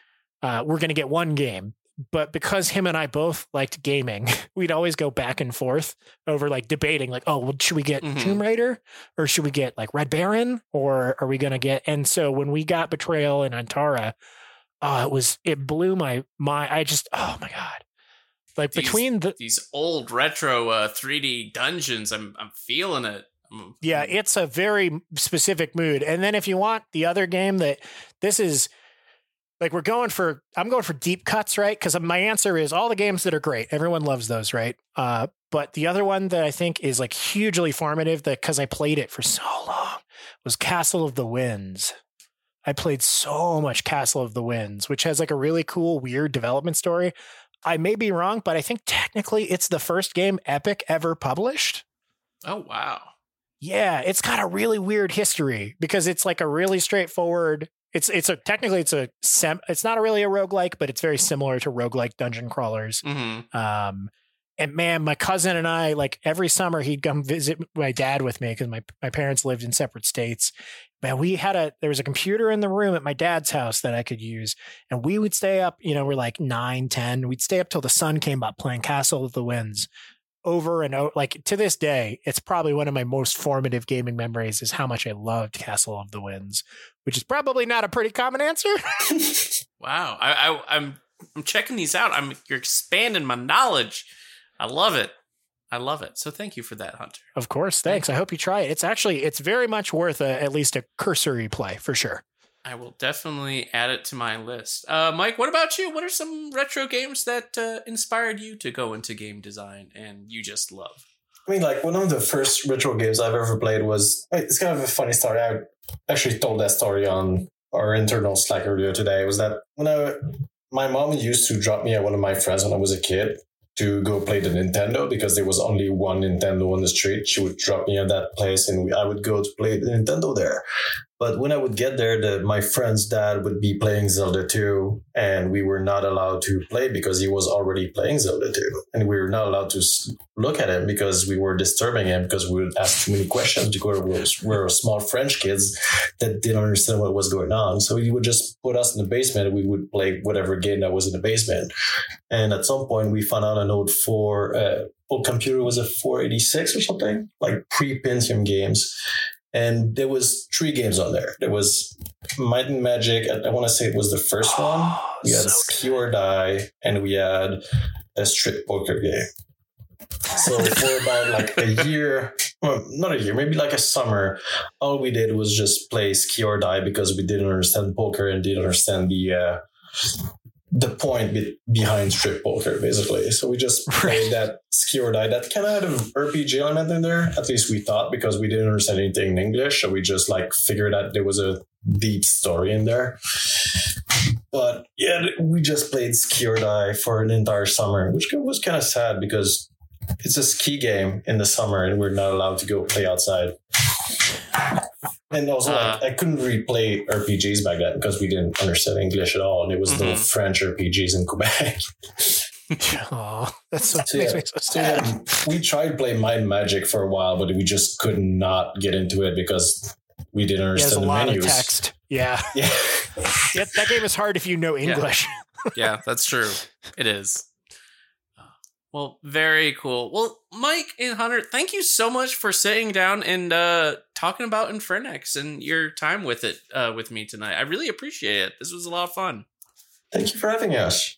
uh, "We're going to get one game." But because him and I both liked gaming, we'd always go back and forth over like debating, like, "Oh, well, should we get Mhm. Tomb Raider or should we get like Red Baron or are we going to get?" And so when we got Betrayal and Antara, uh, it was it blew my my. I just, oh my god, like These- between the These old retro uh, 3D dungeons, I'm I'm feeling it. I'm- Yeah, it's a very specific mood. And then if you want the other game that this is like we're going for I'm going for deep cuts, right? Because my answer is all the games that are great. Everyone loves those, right? Uh, but the other one that I think is like hugely formative that because I played it for so long was Castle of the Winds. I played so much Castle of the Winds, which has like a really cool, weird development story. I may be wrong, but I think technically it's the first game Epic ever published. Oh wow. Yeah, it's got a really weird history because it's like a really straightforward. It's it's a technically it's a sem, it's not really a roguelike, but it's very similar to roguelike dungeon crawlers. Mm-hmm. Um and man, my cousin and I, like every summer, he'd come visit my dad with me because my, my parents lived in separate states. Man, we had a there was a computer in the room at my dad's house that I could use, and we would stay up. You know, we're like nine, ten. We'd stay up till the sun came up playing Castle of the Winds over and over. Like to this day, it's probably one of my most formative gaming memories. Is how much I loved Castle of the Winds, which is probably not a pretty common answer. wow, I, I I'm I'm checking these out. I'm you're expanding my knowledge. I love it. I love it. So thank you for that, Hunter. Of course, thanks. I hope you try it. It's actually it's very much worth a, at least a cursory play for sure. I will definitely add it to my list. Uh, Mike, what about you? What are some retro games that uh, inspired you to go into game design and you just love? I mean, like one of the first retro games I've ever played was. It's kind of a funny story. I actually told that story on our internal Slack earlier today. Was that when I my mom used to drop me at one of my friends when I was a kid, to go play the Nintendo because there was only one Nintendo on the street. She would drop me at that place and we, I would go to play the Nintendo there. But when I would get there, the, my friend's dad would be playing Zelda 2, and we were not allowed to play because he was already playing Zelda 2. And we were not allowed to look at him because we were disturbing him because we would ask too many questions because we were, we were small French kids that didn't understand what was going on. So he would just put us in the basement and we would play whatever game that was in the basement. And at some point, we found out an old four, uh, old computer was a 486 or something, like pre Pentium games and there was three games on there. There was Might and Magic. I, I want to say it was the first oh, one. We had so Ski or Die, and we had a strip poker game. So for about like a year, well, not a year, maybe like a summer, all we did was just play Ski or Die because we didn't understand poker and didn't understand the uh, the point be- behind strip poker, basically. So we just played that ski or die. That kind of had an RPG element in there. At least we thought because we didn't understand anything in English, so we just like figured that there was a deep story in there. But yeah, we just played ski or die for an entire summer, which was kind of sad because it's a ski game in the summer and we're not allowed to go play outside. And also, uh, like, I couldn't really play RPGs back then because we didn't understand English at all, and it was mm-hmm. the French RPGs in Quebec. oh, that's so, so, yeah, so sad. So, we tried playing Mind Magic for a while, but we just could not get into it because we didn't understand yeah, the lot menus. Of text. Yeah. Yeah. yeah. That game is hard if you know English. Yeah, yeah that's true. It is. Well, very cool. Well, Mike and Hunter, thank you so much for sitting down and uh, talking about Infernax and your time with it uh, with me tonight. I really appreciate it. This was a lot of fun. Thank you for having us.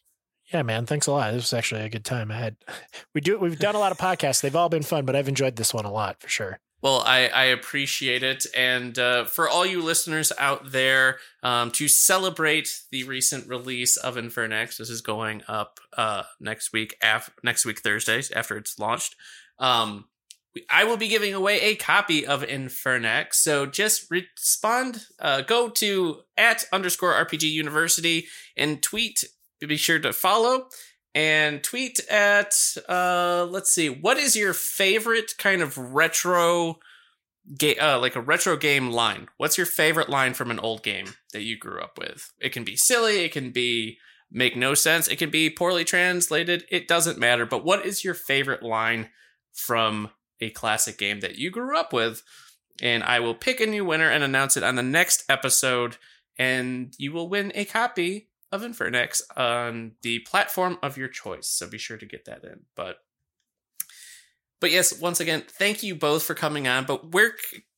Yeah, man. Thanks a lot. This was actually a good time. I had we do we've done a lot of podcasts. They've all been fun, but I've enjoyed this one a lot for sure. Well, I, I appreciate it. And uh, for all you listeners out there, um, to celebrate the recent release of Infernax, this is going up uh, next week, af- next week Thursday after it's launched. Um, I will be giving away a copy of Infernax. So just respond, uh, go to at underscore RPG University and tweet. Be sure to follow and tweet at uh let's see what is your favorite kind of retro game uh, like a retro game line? What's your favorite line from an old game that you grew up with? It can be silly it can be make no sense it can be poorly translated it doesn't matter but what is your favorite line from a classic game that you grew up with? And i will pick a new winner and announce it on the next episode and you will win a copy of Infernax on the platform of your choice. So be sure to get that in. But but yes, once again, thank you both for coming on. But where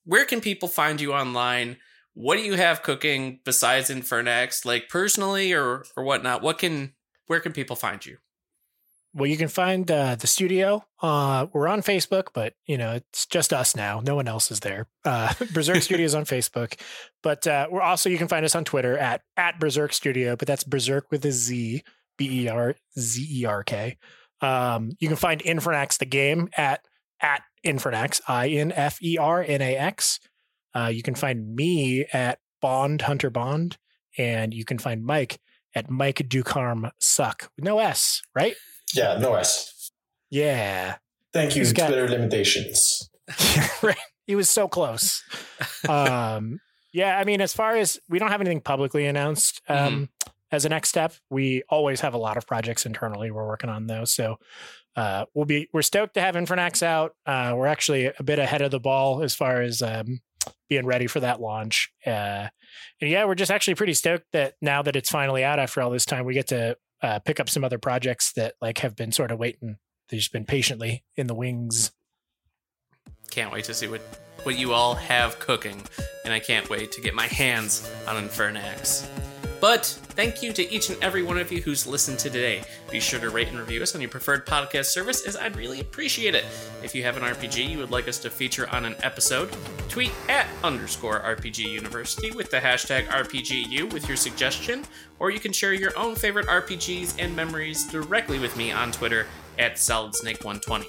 where can people find you online? What do you have cooking besides Infernax, like personally or or whatnot? What can where can people find you? Well, you can find uh, the studio. Uh, we're on Facebook, but you know it's just us now. No one else is there. Uh, Berzerk Studios on Facebook, but uh, we're also you can find us on Twitter at at Berzerk Studio. But that's Berserk with a Z, B E R Z E R K. Um, you can find Infernax the game at at Infernax, I N F E R N A X. Uh, you can find me at Bond Hunter Bond, and you can find Mike at Mike Ducarm Suck. No S, right? Yeah, no S. Yeah. Thank you, He's got- Twitter limitations. right. He was so close. um, yeah, I mean, as far as we don't have anything publicly announced um, as a next step, we always have a lot of projects internally we're working on though. So uh, we'll be we're stoked to have Infernax out. Uh, we're actually a bit ahead of the ball as far as um, being ready for that launch. Uh, and yeah, we're just actually pretty stoked that now that it's finally out after all this time, we get to uh, pick up some other projects that like have been sort of waiting. They've just been patiently in the wings. Can't wait to see what what you all have cooking, and I can't wait to get my hands on Infernax. But thank you to each and every one of you who's listened to today. Be sure to rate and review us on your preferred podcast service, as I'd really appreciate it. If you have an RPG you would like us to feature on an episode, tweet at underscore RPG University with the hashtag RPGU with your suggestion, or you can share your own favorite RPGs and memories directly with me on Twitter at SolidSnake120.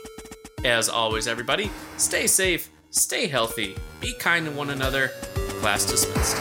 As always, everybody, stay safe, stay healthy, be kind to one another. Class dismissed.